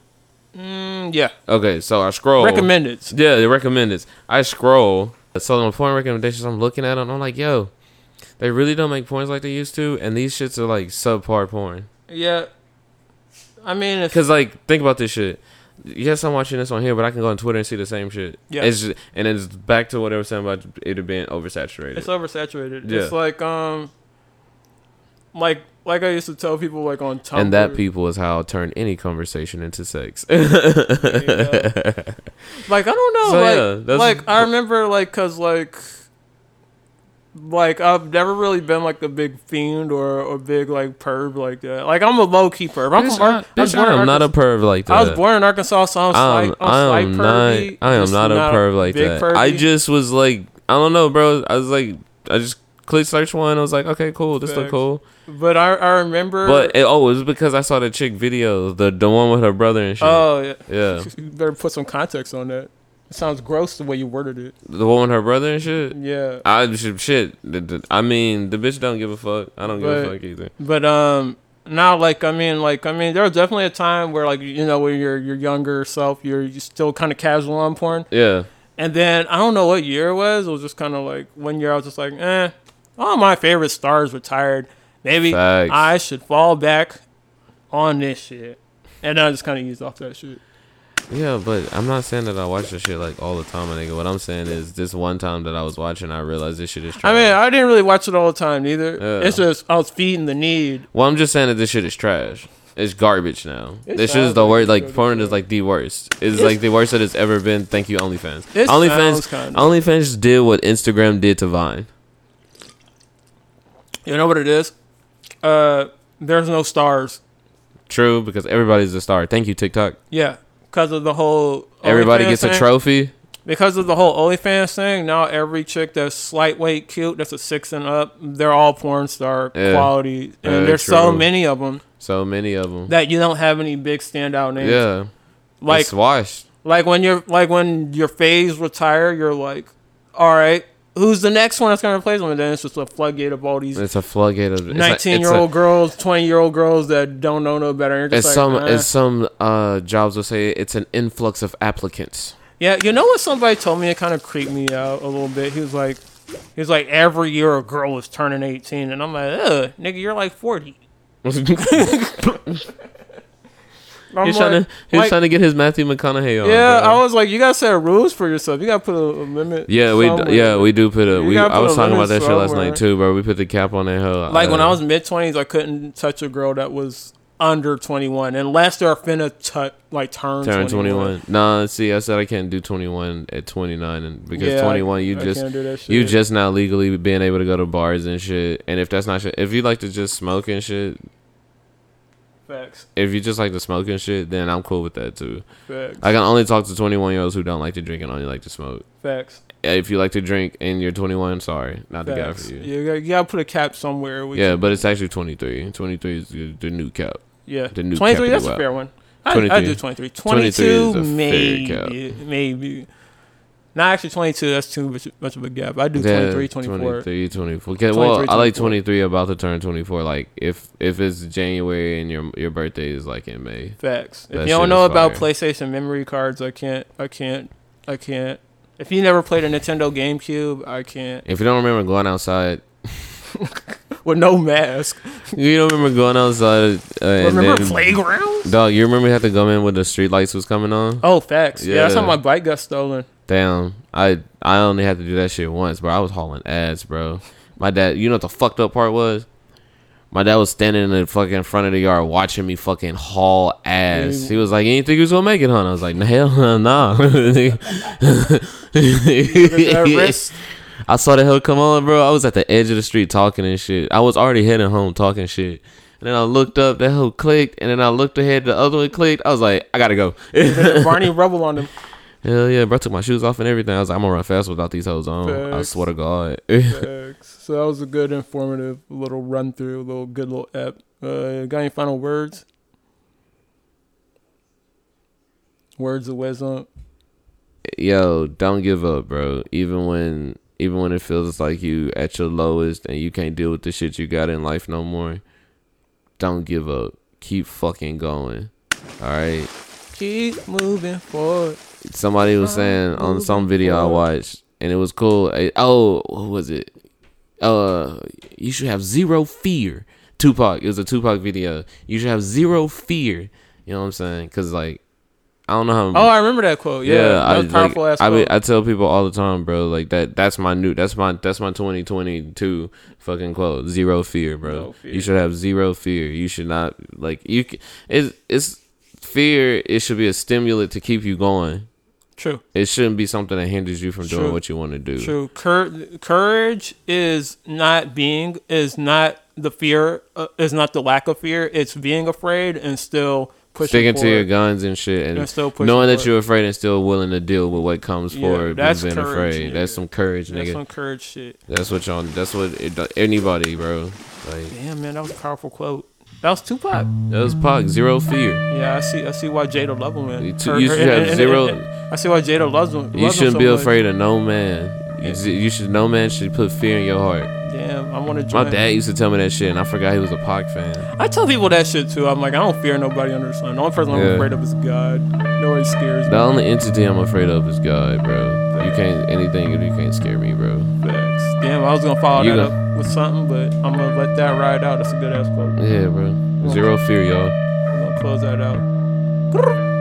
Mm, yeah. Okay, so I scroll. Recommended. Yeah, the recommended. I scroll. So the porn recommendations, I'm looking at them. I'm like, yo, they really don't make porns like they used to, and these shits are like subpar porn. Yeah. I mean, Cause like, think about this shit. Yes, I'm watching this on here, but I can go on Twitter and see the same shit. Yeah. It's just, and it's back to what I was saying about it being oversaturated. It's oversaturated. Yeah. It's like um, like like I used to tell people like on Tumblr. and that people is how I'll turn any conversation into sex. like I don't know. So, like, yeah, that's- like I remember like cause like like I've never really been like a big fiend or a big like perv like that. Like I'm a low key perv. I'm Bitch, from Ar- I- I was born I'm not a perv like that. I was born in Arkansas, so I'm I'm, slight, I'm I'm slight not. pervy. I am not a perv like that. pervy. I just was like, I don't know, bro. I was like, I just clicked search one. I was like, okay, cool. This look cool. But I I remember. But it, oh, it was because I saw the chick video, the the one with her brother and shit. oh yeah, yeah, you better put some context on that. It sounds gross the way you worded it. the one with her brother and shit. Yeah. I shit. shit. the- the- I mean, the bitch don't give a fuck. I don't give a fuck either. But um, Now, like I mean, like I mean, there was definitely a time where, like you know, when you're your younger self, you're, you're still kind of casual on porn. Yeah. And then I don't know what year it was. It was just kind of like one year I was just like, eh, all my favorite stars retired. Maybe Facts. I should fall back on this shit. And I just kind of used off that shit. Yeah, but I'm not saying that I watch this shit like all the time, my nigga. What I'm saying is this one time that I was watching, I realized this shit is I mean, I didn't really watch it all the time either. Yeah. It's just I was feeding the need. well, I'm just saying that this shit is trash. It's garbage now. It this shit is the worst. Like porn is like the worst. It's, It's- like the worst that it's ever been. Thank you, OnlyFans. OnlyFans. kinda- OnlyFans did what Instagram did to Vine. You know what it is? Uh, there's no stars. True, because everybody's a star. Thank you, TikTok. Yeah, because of the whole. Everybody gets a trophy. Because of the whole OnlyFans thing, now every chick that's slight weight cute, that's a six and up, they're all porn star Yeah. quality, and Yeah, there's so many of them So many of them. that you don't have any big standout names. Yeah. like it's washed. like when you're like when your phase retire, you're like, all right, who's the next one that's gonna replace them? And then it's just a floodgate of all these It's a floodgate of. nineteen-year-old girls, twenty year old girls that don't know no better. As just some eh. as some uh, jobs will say, it's an influx of applicants. Yeah, you know what somebody told me? It kind of creeped me out a little bit. He was like, he was like, every year a girl is turning 18. And I'm like, ugh, nigga, you're like 40. I'm he's trying to he's like- trying to get his Matthew McConaughey on. Yeah, bro. I was like, you gotta set rules for yourself. You gotta put a, a limit. Yeah, we somewhere. yeah we do put a. We, I was talking about that shit last night too, bro. We put the cap on that hell. Like when Uh, I was mid 20s, I couldn't touch a girl that was under 21 unless they're finna touch like turn, turn 21. 21. Nah, see, I said I can't do 21 at 29, and because Yeah, 21, you I just can't do that you just now legally being able to go to bars and shit. And if that's not shit, if you like to just smoke and shit, Facts. if you just like to smoke and shit, then I'm cool with that too. Facts. I can only talk to 21 year olds who don't like to drink and only like to smoke. Facts. If you like to drink and you're 21, sorry, not the guy for you. You gotta, you gotta put a cap somewhere. Yeah, but it's actually 23. 23 is the, new cap. Yeah, the new 23, cap that's a fair one. I, I do 23. 23 is 22, a fair maybe. cap. Maybe. Not actually 22, that's too much, of a gap. I do Yeah, 23, 24. 23, 24. Okay, well, 23, I like 23 about to turn 24. Like, if if it's January and your your birthday is like in May. Facts. If you don't know about. PlayStation memory cards, I can't, I can't, I can't. If you never played a Nintendo GameCube, I can't. If you don't remember going outside, With no mask. you don't remember going outside. Uh, and Remember then- playgrounds? Dog, you remember you had to go in when the street lights was coming on? Oh, facts. Yeah, that's how my bike got stolen. Damn, I I only had to do that shit once, bro. I was hauling ass, bro. My dad, you know what the fucked up part was? My dad was standing in the fucking front of the yard watching me fucking haul ass. He was like, "You didn't think you was gonna make it, huh?" And I was like, "Hell no." wrist. I saw the hell come on, bro. I was at the edge of the street talking and shit. I was already heading home talking shit. And then I looked up, that hell clicked, and then I looked ahead, the other one clicked. I was like, I gotta go. Barney Rubble on them. Hell yeah, bro. I took my shoes off and everything. I was like, I'm gonna run fast without these hoes on. I swear to God. So that was a good, informative little run through, little good little app. Uh, got any final words? Words of wisdom. Yo, don't give up, bro. Even when even when it feels like you at your lowest and you can't deal with the shit you got in life no more, don't give up. Keep fucking going. All right. Keep moving forward. Somebody was saying on some video I watched, and it was cool. Oh, what was it? Uh, you should have zero fear. Tupac. It was a Tupac video. You should have zero fear. You know what I'm saying? Cause like, I don't know how. Oh, I remember that quote. Yeah, that was I, powerful like, I. I tell people all the time, bro. Like that. That's my new. That's my. That's my 2022 fucking quote. Zero fear, bro. No fear. You should have zero fear. You should not like you. It's it's fear. It should be a stimulant to keep you going. True. It shouldn't be something that hinders you from doing what you want to do. True. Cour- courage is not being is not the fear uh, is not the lack of fear. It's being afraid and still pushing Sticking to your guns and shit, and And still knowing that you're afraid and still willing to deal with what comes Yeah, forward. that's being courage, afraid. nigga. That's some courage, That's nigga. some courage shit. That's what y'all. That's what it, anybody, bro. Like Damn man, that was a powerful quote. That was Tupac. that was Pac. Zero fear. Yeah, I see. I see why Jada loves him. Man. You- you should have zero- I see why Jada loves him. You loves him shouldn't so be much. afraid of no man. You, you should. No man should put fear in your heart. Damn, I want to My dad used to tell me that shit, and I forgot he was a Pac fan. I tell people that shit too. I'm like, I don't fear nobody under the sun. The only person I'm Yeah. afraid of is God. Nobody scares me. The only entity I'm afraid of is God, bro. You can't anything you can't scare me, bro. Facts. Damn, I was gonna follow You that go- up with something, but I'm gonna let that ride out. That's a good ass quote. Yeah, bro. Zero fear, y'all. I'm gonna close that out.